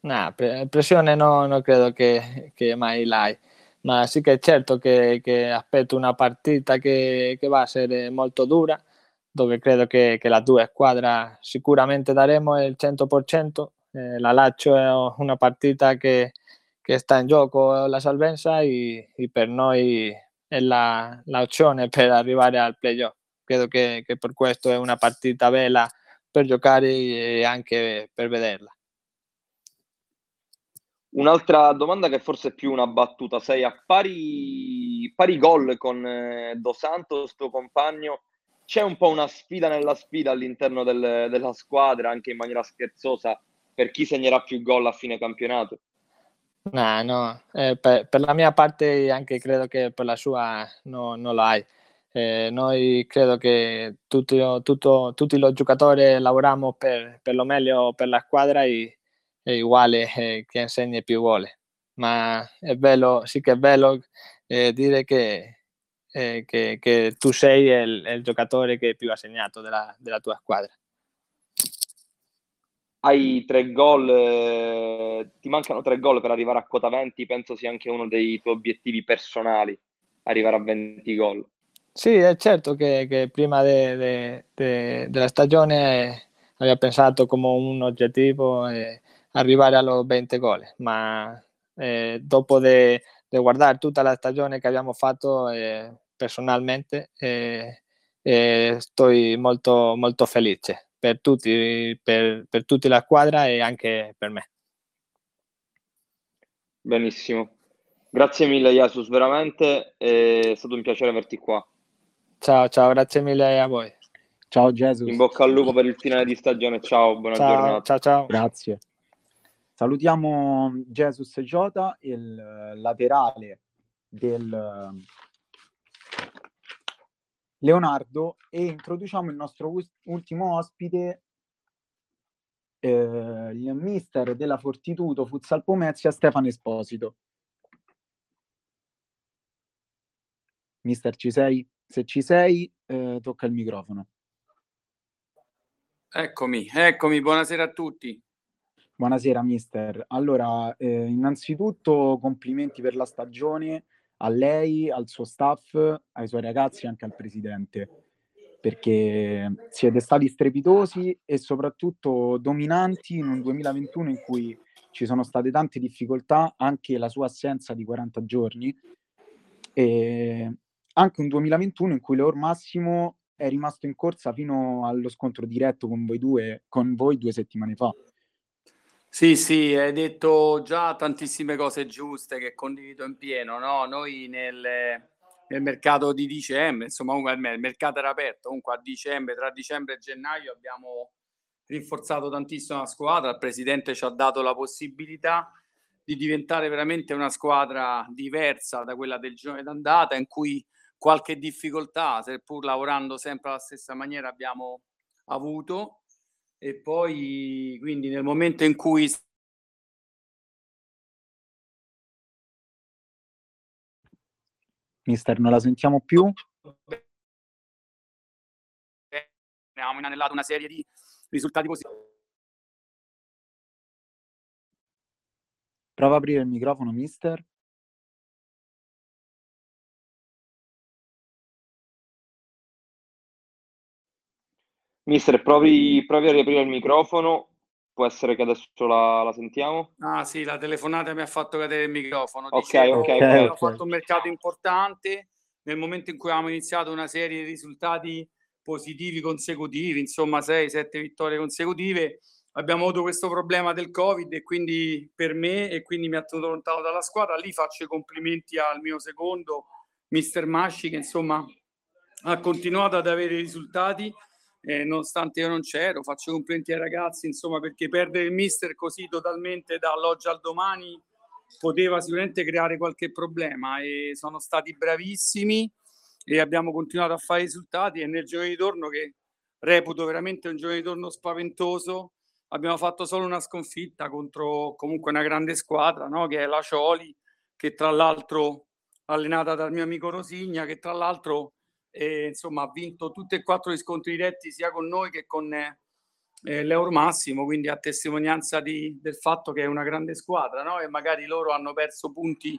No, pressione no, non credo che, che mai l'hai ma sì che è certo che, che aspetto una partita che, che, va a essere molto dura, dove credo che, la tua squadra sicuramente daremo il 100%. Eh, la Lazio è una partita che sta in gioco la salvezza e, e per noi è la, l'opzione per arrivare al playoff. Credo che, che per questo è una partita bella per giocare e anche per vederla. Un'altra domanda che forse è più una battuta, sei a pari, pari gol con eh, Dos Santos, tuo compagno, c'è un po' una sfida nella sfida all'interno del, della squadra, anche in maniera scherzosa, per chi segnerà più gol a fine campionato? No, no, eh, per, per, la mia parte anche credo che per la sua no, non lo hai. Eh, noi credo che tutti, tutto, tutti i giocatori lavoriamo per, per lo meglio per la squadra e è uguale eh, che insegna più vuole. Ma è bello, sì che è bello eh, dire che, eh, che, che, tu sei il, il, giocatore che più ha segnato della, della tua squadra. Hai tre gol, eh, ti mancano tre gol per arrivare a quota 20, penso sia anche uno dei tuoi obiettivi personali, arrivare a 20 gol. Sì, è certo che, che prima de, de, de, della stagione avevo pensato come un obiettivo e arrivare a 20 gol, ma eh, dopo di guardare tutta la stagione che abbiamo fatto eh, personalmente eh, eh, sto molto, molto felice per tutti, per, per tutta la squadra e anche per me. Benissimo. Grazie mille Jesus, veramente è stato un piacere averti qua. Ciao, ciao, grazie mille a voi. Ciao Jesus. In bocca al lupo per il finale di stagione, ciao, buona ciao, giornata. Ciao, ciao. Grazie. Salutiamo Jesus J, il laterale del Leonardo e introduciamo il nostro ultimo ospite, eh, il mister della Fortitudo Futsal Pomezia, Stefano Esposito. Mister, ci sei? Se ci sei, eh, tocca il microfono. Eccomi, eccomi, buonasera a tutti. Buonasera mister. Allora, eh, innanzitutto complimenti per la stagione a lei, al suo staff, ai suoi ragazzi e anche al presidente, perché siete stati strepitosi e soprattutto dominanti in un 2021 in cui ci sono state tante difficoltà, anche la sua assenza di 40 giorni, e anche un 2021 in cui l'Or Massimo è rimasto in corsa fino allo scontro diretto con voi due, con voi due settimane fa. Sì, sì, hai detto già tantissime cose giuste che condivido in pieno, no? Noi nel, nel mercato di dicembre, insomma, il mercato era aperto, comunque a dicembre, tra dicembre e gennaio abbiamo rinforzato tantissimo la squadra, il presidente ci ha dato la possibilità di diventare veramente una squadra diversa da quella del giorno d'andata, in cui qualche difficoltà, seppur lavorando sempre alla stessa maniera, abbiamo avuto e poi quindi nel momento in cui Mister, non la sentiamo più? Abbiamo inanellato una serie di risultati positivi. Prova a aprire il microfono, mister. Mister, provi, provi a riaprire il microfono. Può essere che adesso la, la, sentiamo? Ah sì, la telefonata mi ha fatto cadere il microfono. Ok, Dicevo, ok. Abbiamo okay. fatto un mercato importante nel momento in cui abbiamo iniziato una serie di risultati positivi consecutivi, insomma 6-7 vittorie consecutive. Abbiamo avuto questo problema del Covid e quindi per me e quindi mi ha tenuto lontano dalla squadra. Lì faccio i complimenti al mio secondo, Mister Masci, che insomma ha continuato ad avere risultati eh, nonostante io non c'ero. Faccio complimenti ai ragazzi, insomma, perché perdere il mister così totalmente dall'oggi al domani poteva sicuramente creare qualche problema e sono stati bravissimi e abbiamo continuato a fare risultati e nel giorno di ritorno che reputo veramente un giorno di ritorno spaventoso abbiamo fatto solo una sconfitta contro comunque una grande squadra no? che è la Cioli che tra l'altro allenata dal mio amico Rosigna che tra l'altro e, insomma, ha vinto tutti e quattro gli scontri diretti sia con noi che con eh, l'Euro Massimo, quindi a testimonianza di, del fatto che è una grande squadra no? e magari loro hanno perso punti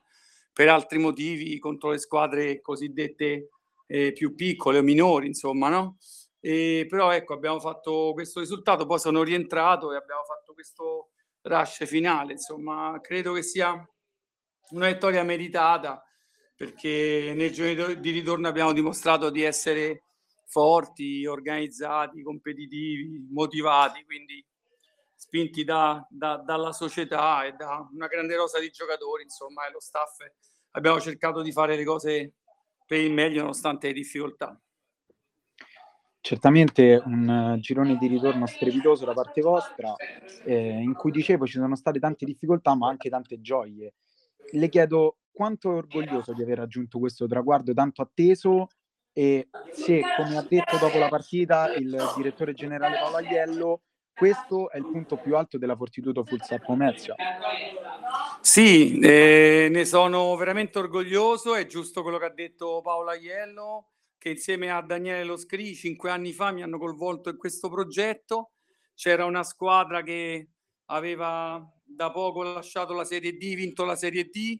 per altri motivi contro le squadre cosiddette eh, più piccole o minori, insomma, no? E, però ecco, abbiamo fatto questo risultato, poi sono rientrato e abbiamo fatto questo rush finale, insomma, credo che sia una vittoria meritata perché nel giorno di ritorno abbiamo dimostrato di essere forti, organizzati, competitivi, motivati, quindi spinti da, da, dalla società e da una grande rosa di giocatori, insomma, e lo staff. Abbiamo cercato di fare le cose per il meglio nonostante le difficoltà. Certamente un girone di ritorno strepitoso da parte vostra, eh, in cui dicevo ci sono state tante difficoltà ma anche tante gioie. Le chiedo quanto è orgoglioso di aver raggiunto questo traguardo tanto atteso e se, come ha detto dopo la partita il direttore generale Paolo Aiello, questo è il punto più alto della Fortitudo Full Sapp Comezia. Sì, eh, ne sono veramente orgoglioso, è giusto quello che ha detto Paolo Aiello, che insieme a Daniele Loscri cinque anni fa mi hanno coinvolto in questo progetto. C'era una squadra che aveva da poco lasciato la Serie D, vinto la Serie D,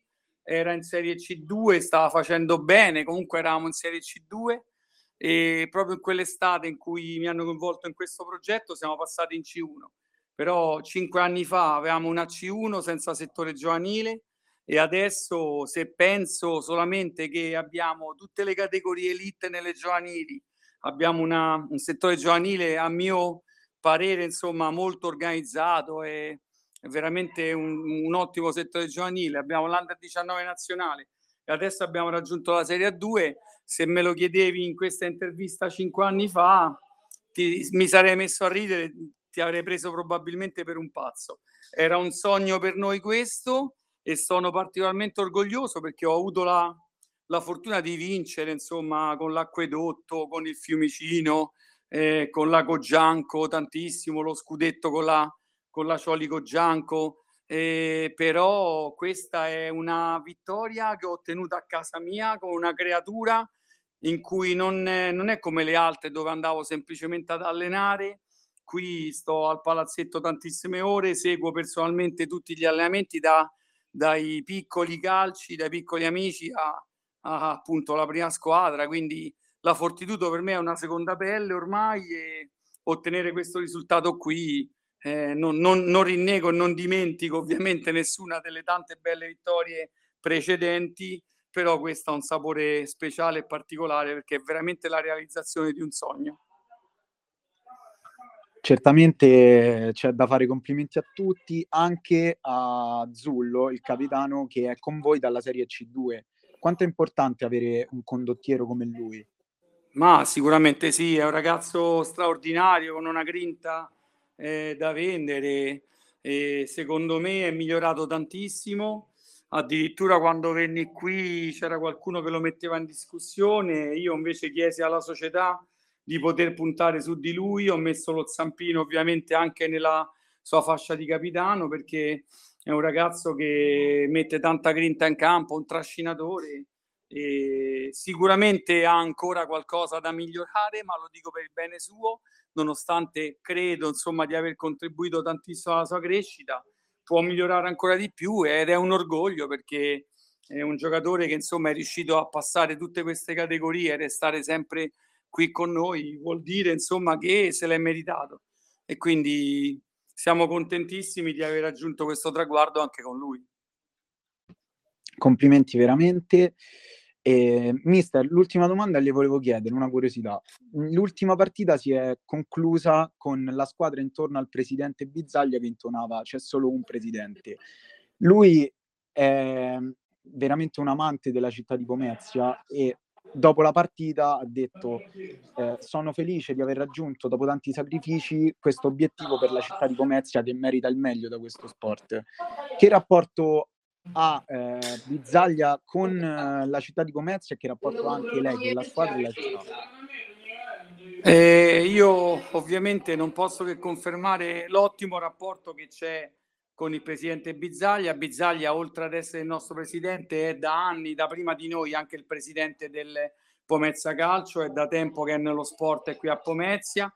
era in Serie C2, stava facendo bene, comunque eravamo in Serie C2 e proprio in quell'estate in cui mi hanno coinvolto in questo progetto siamo passati in C1. Però cinque anni fa avevamo una C1 senza settore giovanile e adesso se penso solamente che abbiamo tutte le categorie elite nelle giovanili, abbiamo una, un settore giovanile a mio parere insomma molto organizzato e è veramente un, un ottimo settore giovanile. Abbiamo l'Under 19 nazionale e adesso abbiamo raggiunto la Serie A2. Se me lo chiedevi in questa intervista cinque anni fa, ti, mi sarei messo a ridere, ti avrei preso probabilmente per un pazzo. Era un sogno per noi questo e sono particolarmente orgoglioso perché ho avuto la, la fortuna di vincere insomma con l'acquedotto, con il Fiumicino, eh, con la Cogianco tantissimo, lo scudetto con la, con la Ciolico Gianco, eh, però questa è una vittoria che ho ottenuto a casa mia con una creatura in cui non è, non è come le altre dove andavo semplicemente ad allenare. Qui sto al palazzetto tantissime ore, seguo personalmente tutti gli allenamenti da, dai piccoli calci, dai piccoli amici a, a appunto la prima squadra, quindi la Fortitudo per me è una seconda pelle ormai e ottenere questo risultato qui eh, non, non, non rinnego e non dimentico ovviamente nessuna delle tante belle vittorie precedenti, però questo ha un sapore speciale e particolare perché è veramente la realizzazione di un sogno. Certamente c'è da fare complimenti a tutti, anche a Zullo, il capitano che è con voi dalla Serie C2. Quanto è importante avere un condottiero come lui? Ma sicuramente sì, è un ragazzo straordinario con una grinta eh, da vendere e secondo me è migliorato tantissimo. Addirittura quando venni qui c'era qualcuno che lo metteva in discussione, io invece chiesi alla società di poter puntare su di lui, ho messo lo zampino ovviamente anche nella sua fascia di capitano perché è un ragazzo che mette tanta grinta in campo, un trascinatore e sicuramente ha ancora qualcosa da migliorare, ma lo dico per il bene suo nonostante credo insomma di aver contribuito tantissimo alla sua crescita, può migliorare ancora di più ed è un orgoglio perché è un giocatore che insomma è riuscito a passare tutte queste categorie e restare sempre qui con noi, vuol dire insomma che se l'è meritato e quindi siamo contentissimi di aver raggiunto questo traguardo anche con lui. Complimenti veramente. Eh, mister, l'ultima domanda le volevo chiedere, una curiosità. L'ultima partita si è conclusa con la squadra intorno al presidente Bizzaglia che intonava c'è solo un presidente. Lui è veramente un amante della città di Pomezia e dopo la partita ha detto eh, sono felice di aver raggiunto dopo tanti sacrifici questo obiettivo per la città di Pomezia che merita il meglio da questo sport. Che rapporto ha eh, Bizzaglia con eh, la città di Pomezia e che rapporto ha anche lei con la squadra e la città? Eh, io ovviamente non posso che confermare l'ottimo rapporto che c'è con il presidente Bizzaglia. Bizzaglia, oltre ad essere il nostro presidente, è da anni, da prima di noi, anche il presidente del Pomezia Calcio, è da tempo che è nello sport e qui a Pomezia.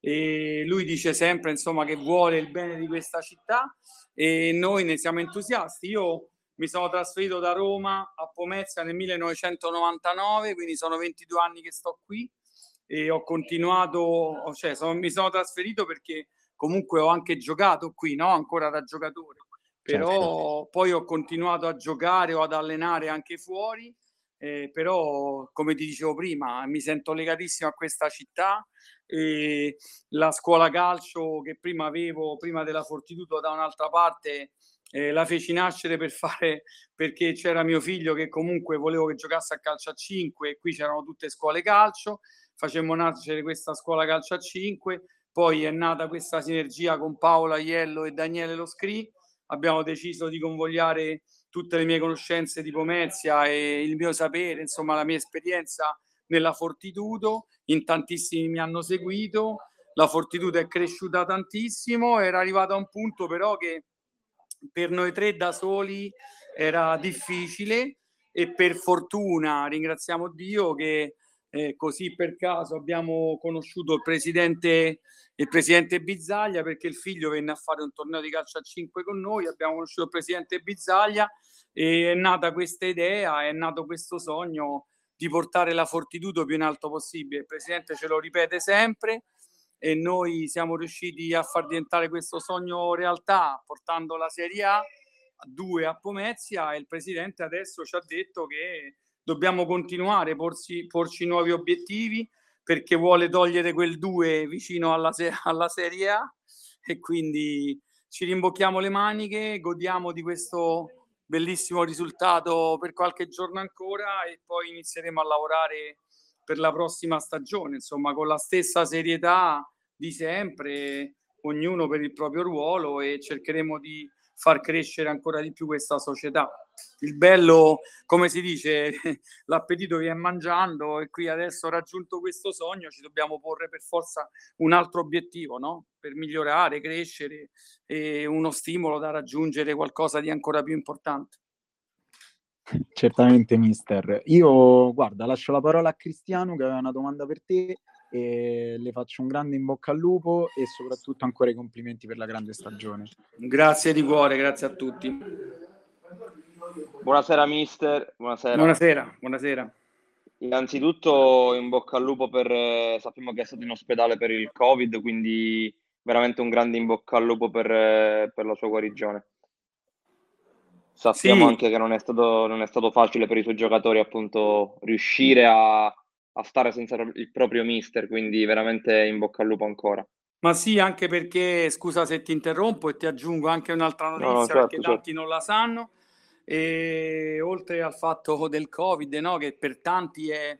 E lui dice sempre insomma, che vuole il bene di questa città e noi ne siamo entusiasti. Io mi sono trasferito da Roma a Pomezia nel 1999, quindi sono 22 anni che sto qui e ho continuato, cioè sono, mi sono trasferito perché comunque ho anche giocato qui, no? Ancora da giocatore. Però certo. poi ho continuato a giocare o ad allenare anche fuori, eh, però come ti dicevo prima, mi sento legatissimo a questa città e la scuola calcio che prima avevo, prima della Fortitudo da un'altra parte, eh, la feci nascere per fare perché c'era mio figlio che comunque volevo che giocasse a calcio a 5 e qui c'erano tutte scuole calcio facemmo nascere questa scuola calcio a 5 poi è nata questa sinergia con Paola Iello e Daniele Loscri. Abbiamo deciso di convogliare tutte le mie conoscenze di Pomezia e il mio sapere insomma la mia esperienza nella Fortitudo. In tantissimi mi hanno seguito. La Fortitudo è cresciuta tantissimo era arrivata a un punto però che per noi tre da soli era difficile e per fortuna ringraziamo Dio che eh, così per caso abbiamo conosciuto il presidente, il presidente Bizzaglia perché il figlio venne a fare un torneo di calcio a 5 con noi, abbiamo conosciuto il presidente Bizzaglia e è nata questa idea, è nato questo sogno di portare la Fortitudo più in alto possibile. Il presidente ce lo ripete sempre e noi siamo riusciti a far diventare questo sogno realtà portando la Serie A a due a Pomezia e il presidente adesso ci ha detto che dobbiamo continuare, porsi, porci nuovi obiettivi perché vuole togliere quel 2 vicino alla, alla Serie A e quindi ci rimbocchiamo le maniche, godiamo di questo bellissimo risultato per qualche giorno ancora e poi inizieremo a lavorare per la prossima stagione, insomma, con la stessa serietà di sempre, ognuno per il proprio ruolo e cercheremo di far crescere ancora di più questa società. Il bello, come si dice, l'appetito viene mangiando e qui adesso raggiunto questo sogno ci dobbiamo porre per forza un altro obiettivo, no? Per migliorare, crescere e uno stimolo da raggiungere qualcosa di ancora più importante. Certamente, mister. Io, guarda, lascio la parola a Cristiano che aveva una domanda per te e le faccio un grande in bocca al lupo e soprattutto ancora i complimenti per la grande stagione. Grazie di cuore, grazie a tutti. Buonasera mister, buonasera. Buonasera, buonasera. Innanzitutto in bocca al lupo per, eh, sappiamo che è stato in ospedale per il Covid, quindi veramente un grande in bocca al lupo per, eh, per la sua guarigione. Sappiamo sì. anche che non è, stato, non è stato facile per i suoi giocatori appunto riuscire a a stare senza il proprio mister, quindi veramente in bocca al lupo ancora. Ma sì, anche perché, scusa se ti interrompo e ti aggiungo anche un'altra notizia, no, certo, perché certo. tanti non la sanno, e oltre al fatto del Covid, no, che per tanti è,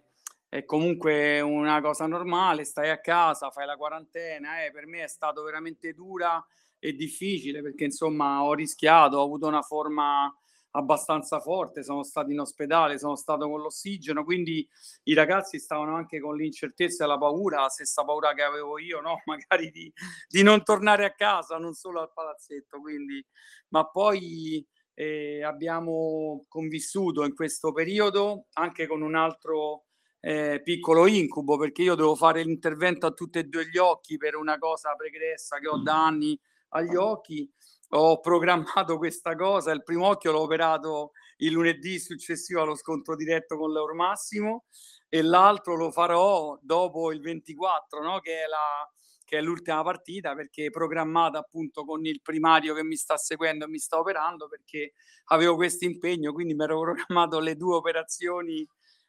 è, comunque una cosa normale, stai a casa, fai la quarantena, eh, per me è stato veramente dura e difficile perché insomma ho rischiato, ho avuto una forma abbastanza forte, sono stato in ospedale, sono stato con l'ossigeno, quindi i ragazzi stavano anche con l'incertezza e la paura, la stessa paura che avevo io, no? magari di, di non tornare a casa, non solo al palazzetto, quindi, ma poi eh, abbiamo convissuto in questo periodo anche con un altro eh, piccolo incubo, perché io devo fare l'intervento a tutti e due gli occhi per una cosa pregressa che ho da anni agli occhi ho programmato questa cosa, il primo occhio l'ho operato il lunedì successivo allo scontro diretto con l'Euro Massimo e l'altro lo farò dopo il 24, no? che, è la, che è l'ultima partita perché programmata appunto con il primario che mi sta seguendo e mi sta operando perché avevo questo impegno, quindi mi ero programmato le due operazioni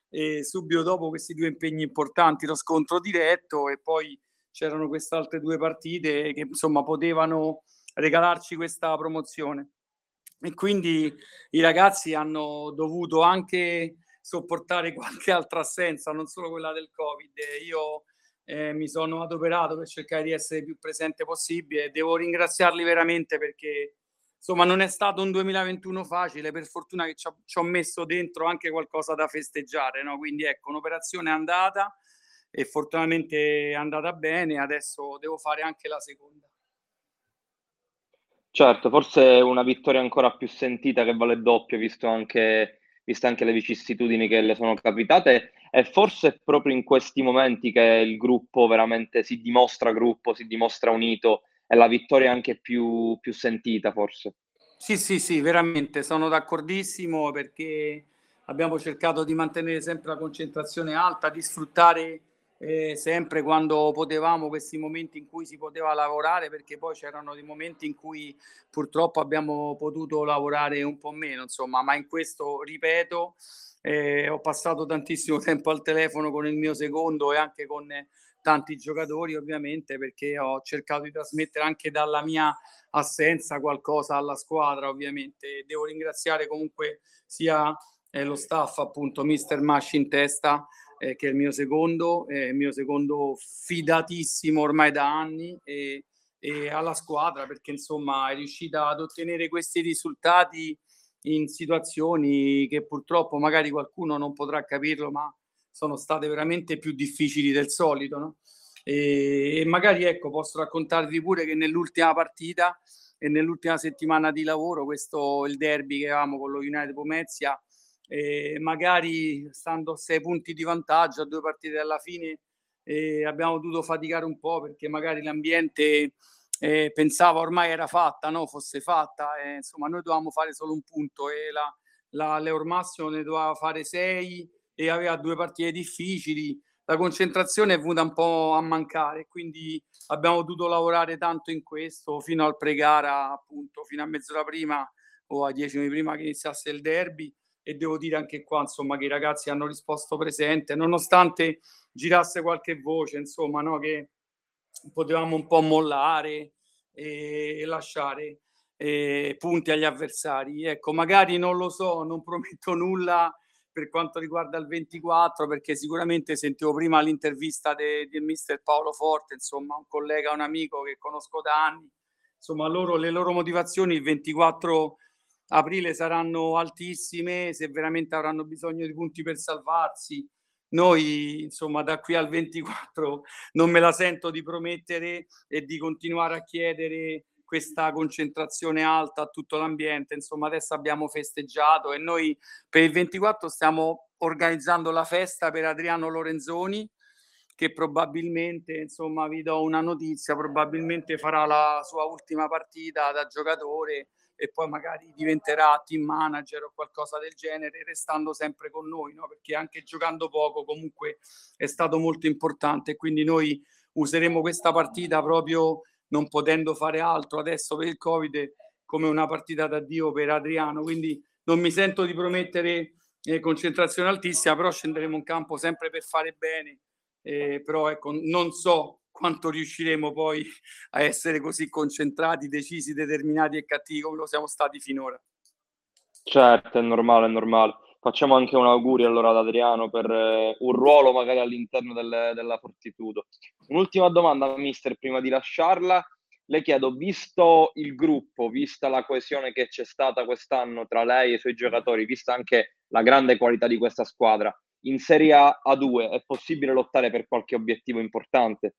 e subito dopo questi due impegni importanti, lo scontro diretto e poi c'erano queste altre due partite che insomma potevano regalarci questa promozione. E quindi i ragazzi hanno dovuto anche sopportare qualche altra assenza, non solo quella del Covid. Io eh, mi sono adoperato per cercare di essere più presente possibile e devo ringraziarli veramente perché insomma non è stato un 2021 facile, per fortuna che ci ho, messo dentro anche qualcosa da festeggiare, no? quindi ecco un'operazione andata e fortunatamente è andata bene, adesso devo fare anche la seconda. Certo, forse una vittoria ancora più sentita che vale doppio, visto anche, viste anche le vicissitudini che le sono capitate, e forse è proprio in questi momenti che il gruppo veramente si dimostra gruppo, si dimostra unito, e la vittoria anche più, più sentita forse. Sì, sì, sì, veramente, sono d'accordissimo perché abbiamo cercato di mantenere sempre la concentrazione alta, di sfruttare eh, sempre quando potevamo questi momenti in cui si poteva lavorare, perché poi c'erano dei momenti in cui purtroppo abbiamo potuto lavorare un po' meno, insomma, ma in questo, ripeto, eh, ho passato tantissimo tempo al telefono con il mio secondo e anche con tanti giocatori, ovviamente, perché ho cercato di trasmettere anche dalla mia assenza qualcosa alla squadra, ovviamente. Devo ringraziare comunque sia eh, lo staff, appunto, Mister Masci in testa, eh, che è il mio secondo, eh, il mio secondo fidatissimo ormai da anni e, e, alla squadra perché insomma è riuscita ad ottenere questi risultati in situazioni che purtroppo magari qualcuno non potrà capirlo, ma sono state veramente più difficili del solito. No? E, e magari ecco, posso raccontarvi pure che nell'ultima partita e nell'ultima settimana di lavoro, questo il derby che avevamo con lo United Pomezia, eh, magari stando a sei punti di vantaggio a due partite alla fine eh, abbiamo dovuto faticare un po' perché magari l'ambiente eh, pensava ormai era fatta, no? fosse fatta, e, insomma noi dovevamo fare solo un punto e la, la Leor Massimo ne doveva fare sei e aveva due partite difficili, la concentrazione è venuta un po' a mancare, quindi abbiamo dovuto lavorare tanto in questo fino al pre-gara, appunto, fino a mezz'ora prima o a dieci minuti prima che iniziasse il derby e devo dire anche qua insomma che i ragazzi hanno risposto presente nonostante girasse qualche voce insomma no, che potevamo un po' mollare e, e lasciare eh, punti agli avversari. Ecco magari non lo so non prometto nulla per quanto riguarda il 24 perché sicuramente sentivo prima l'intervista del de mister Paolo Forte insomma un collega un amico che conosco da anni. Insomma loro le loro motivazioni il 24 aprile saranno altissime, se veramente avranno bisogno di punti per salvarsi. Noi, insomma, da qui al 24 non me la sento di promettere e di continuare a chiedere questa concentrazione alta a tutto l'ambiente. Insomma, adesso abbiamo festeggiato e noi per il 24 stiamo organizzando la festa per Adriano Lorenzoni che probabilmente, insomma, vi do una notizia, probabilmente farà la sua ultima partita da giocatore e poi magari diventerà team manager o qualcosa del genere, restando sempre con noi, no? perché anche giocando poco comunque è stato molto importante. Quindi noi useremo questa partita proprio non potendo fare altro adesso per il Covid come una partita d'addio per Adriano. Quindi non mi sento di promettere eh, concentrazione altissima, però scenderemo in campo sempre per fare bene. Eh, però ecco, non so quanto riusciremo poi a essere così concentrati, decisi, determinati e cattivi come lo siamo stati finora. Certo, è normale, è normale. Facciamo anche un augurio allora ad Adriano per eh, un ruolo magari all'interno del, della Fortitudo. Un'ultima domanda, mister, prima di lasciarla. Le chiedo, visto il gruppo, vista la coesione che c'è stata quest'anno tra lei e i suoi giocatori, vista anche la grande qualità di questa squadra, in Serie A A2 è possibile lottare per qualche obiettivo importante?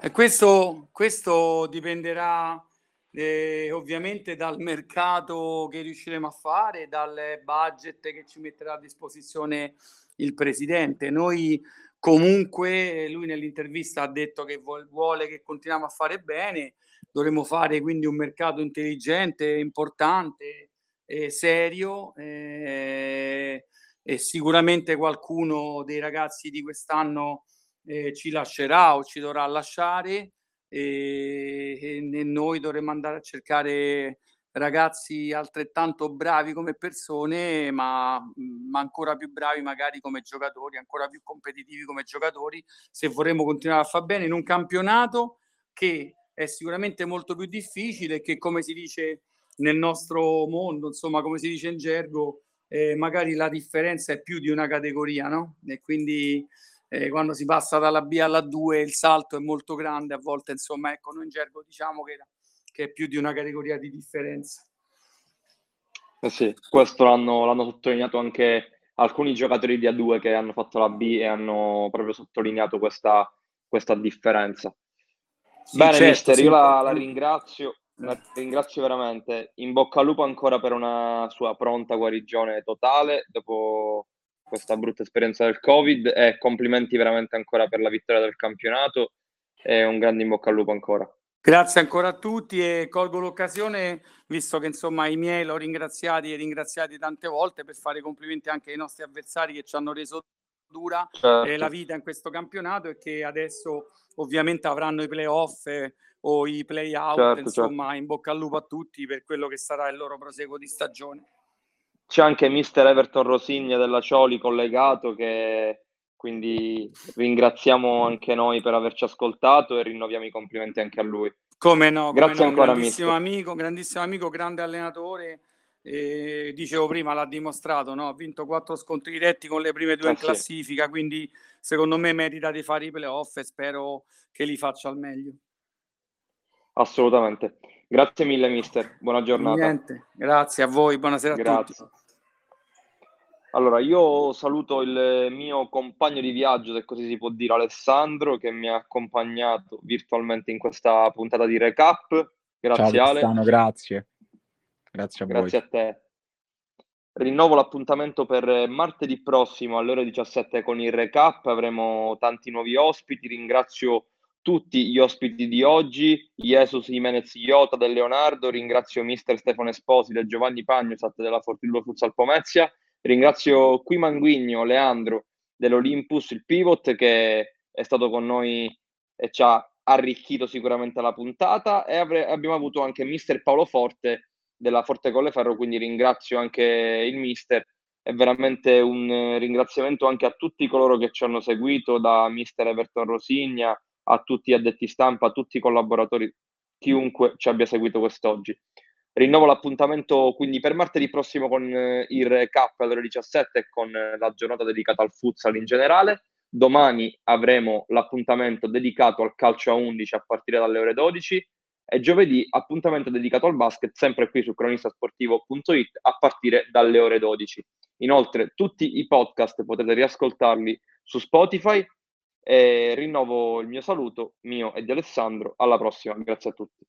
E questo, questo dipenderà eh, ovviamente dal mercato che riusciremo a fare, dal budget che ci metterà a disposizione il presidente. Noi comunque, lui nell'intervista ha detto che vuole che continuiamo a fare bene, dovremo fare quindi un mercato intelligente, importante, e serio. Eh, e sicuramente qualcuno dei ragazzi di quest'anno eh, ci lascerà o ci dovrà lasciare, e, e noi dovremmo andare a cercare ragazzi altrettanto bravi come persone, ma, ma, ancora più bravi magari come giocatori, ancora più competitivi come giocatori, se vorremmo continuare a far bene in un campionato che è sicuramente molto più difficile che, come si dice nel nostro mondo, insomma, come si dice in gergo, eh, magari la differenza è più di una categoria, no? E quindi eh, quando si passa dalla B alla 2 il salto è molto grande, a volte, insomma, ecco, noi in gergo diciamo che che è più di una categoria di differenza. Eh sì, questo l'hanno, l'hanno sottolineato anche alcuni giocatori di A2 che hanno fatto la B e hanno proprio sottolineato questa, questa differenza. Sì, Bene, certo, mister, sì, io la, la, ringrazio, la ringrazio veramente. In bocca al lupo ancora per una sua pronta guarigione totale dopo questa brutta esperienza del Covid e complimenti veramente ancora per la vittoria del campionato e un grande in bocca al lupo ancora. Grazie ancora a tutti e colgo l'occasione, visto che insomma i miei l'ho ringraziati e ringraziati tante volte per fare complimenti anche ai nostri avversari che ci hanno reso dura certo. eh, la vita in questo campionato e che adesso ovviamente avranno i playoff eh, o i play-out, certo, insomma certo. in bocca al lupo a tutti per quello che sarà il loro proseguo di stagione. C'è anche mister Everton Rosigna della Cioli collegato che quindi ringraziamo anche noi per averci ascoltato e rinnoviamo i complimenti anche a lui. Come no, come grazie no, ancora grandissimo amico, grandissimo amico, grande allenatore. Eh, dicevo prima, l'ha dimostrato, no? ha vinto quattro scontri diretti con le prime due eh, in classifica, sì. quindi secondo me merita di fare i playoff e spero che li faccia al meglio. Assolutamente. Grazie mille, mister. Buona giornata. Niente, grazie a voi, buonasera grazie. a tutti. Allora, io saluto il mio compagno di viaggio, se così si può dire, Alessandro, che mi ha accompagnato virtualmente in questa puntata di recap. Grazie Ciao, Ale. grazie. Grazie a grazie voi. a te. Rinnovo l'appuntamento per martedì prossimo alle ore 17 con il recap. Avremo tanti nuovi ospiti. Ringrazio tutti gli ospiti di oggi, Jesus Jimenez Iota del Leonardo, ringrazio mister Stefano Esposito e Giovanni Pagnusat della Fortitudo Futsal Pomezia Ringrazio qui Manguigno, Leandro dell'Olympus, il pivot che è stato con noi e ci ha arricchito sicuramente la puntata e avre- abbiamo avuto anche mister Paolo Forte della Forte Colleferro, quindi ringrazio anche il mister. E veramente un ringraziamento anche a tutti coloro che ci hanno seguito, da mister Everton Rosigna a tutti gli addetti stampa, a tutti i collaboratori, chiunque ci abbia seguito quest'oggi. Rinnovo l'appuntamento quindi per martedì prossimo con eh, il recap alle ore 17 e con eh, la giornata dedicata al futsal in generale. Domani avremo l'appuntamento dedicato al calcio a 11 a partire dalle ore 12 e giovedì appuntamento dedicato al basket sempre qui su cronistasportivo.it a partire dalle ore 12. Inoltre tutti i podcast potete riascoltarli su Spotify e rinnovo il mio saluto, mio e di Alessandro. Alla prossima, grazie a tutti.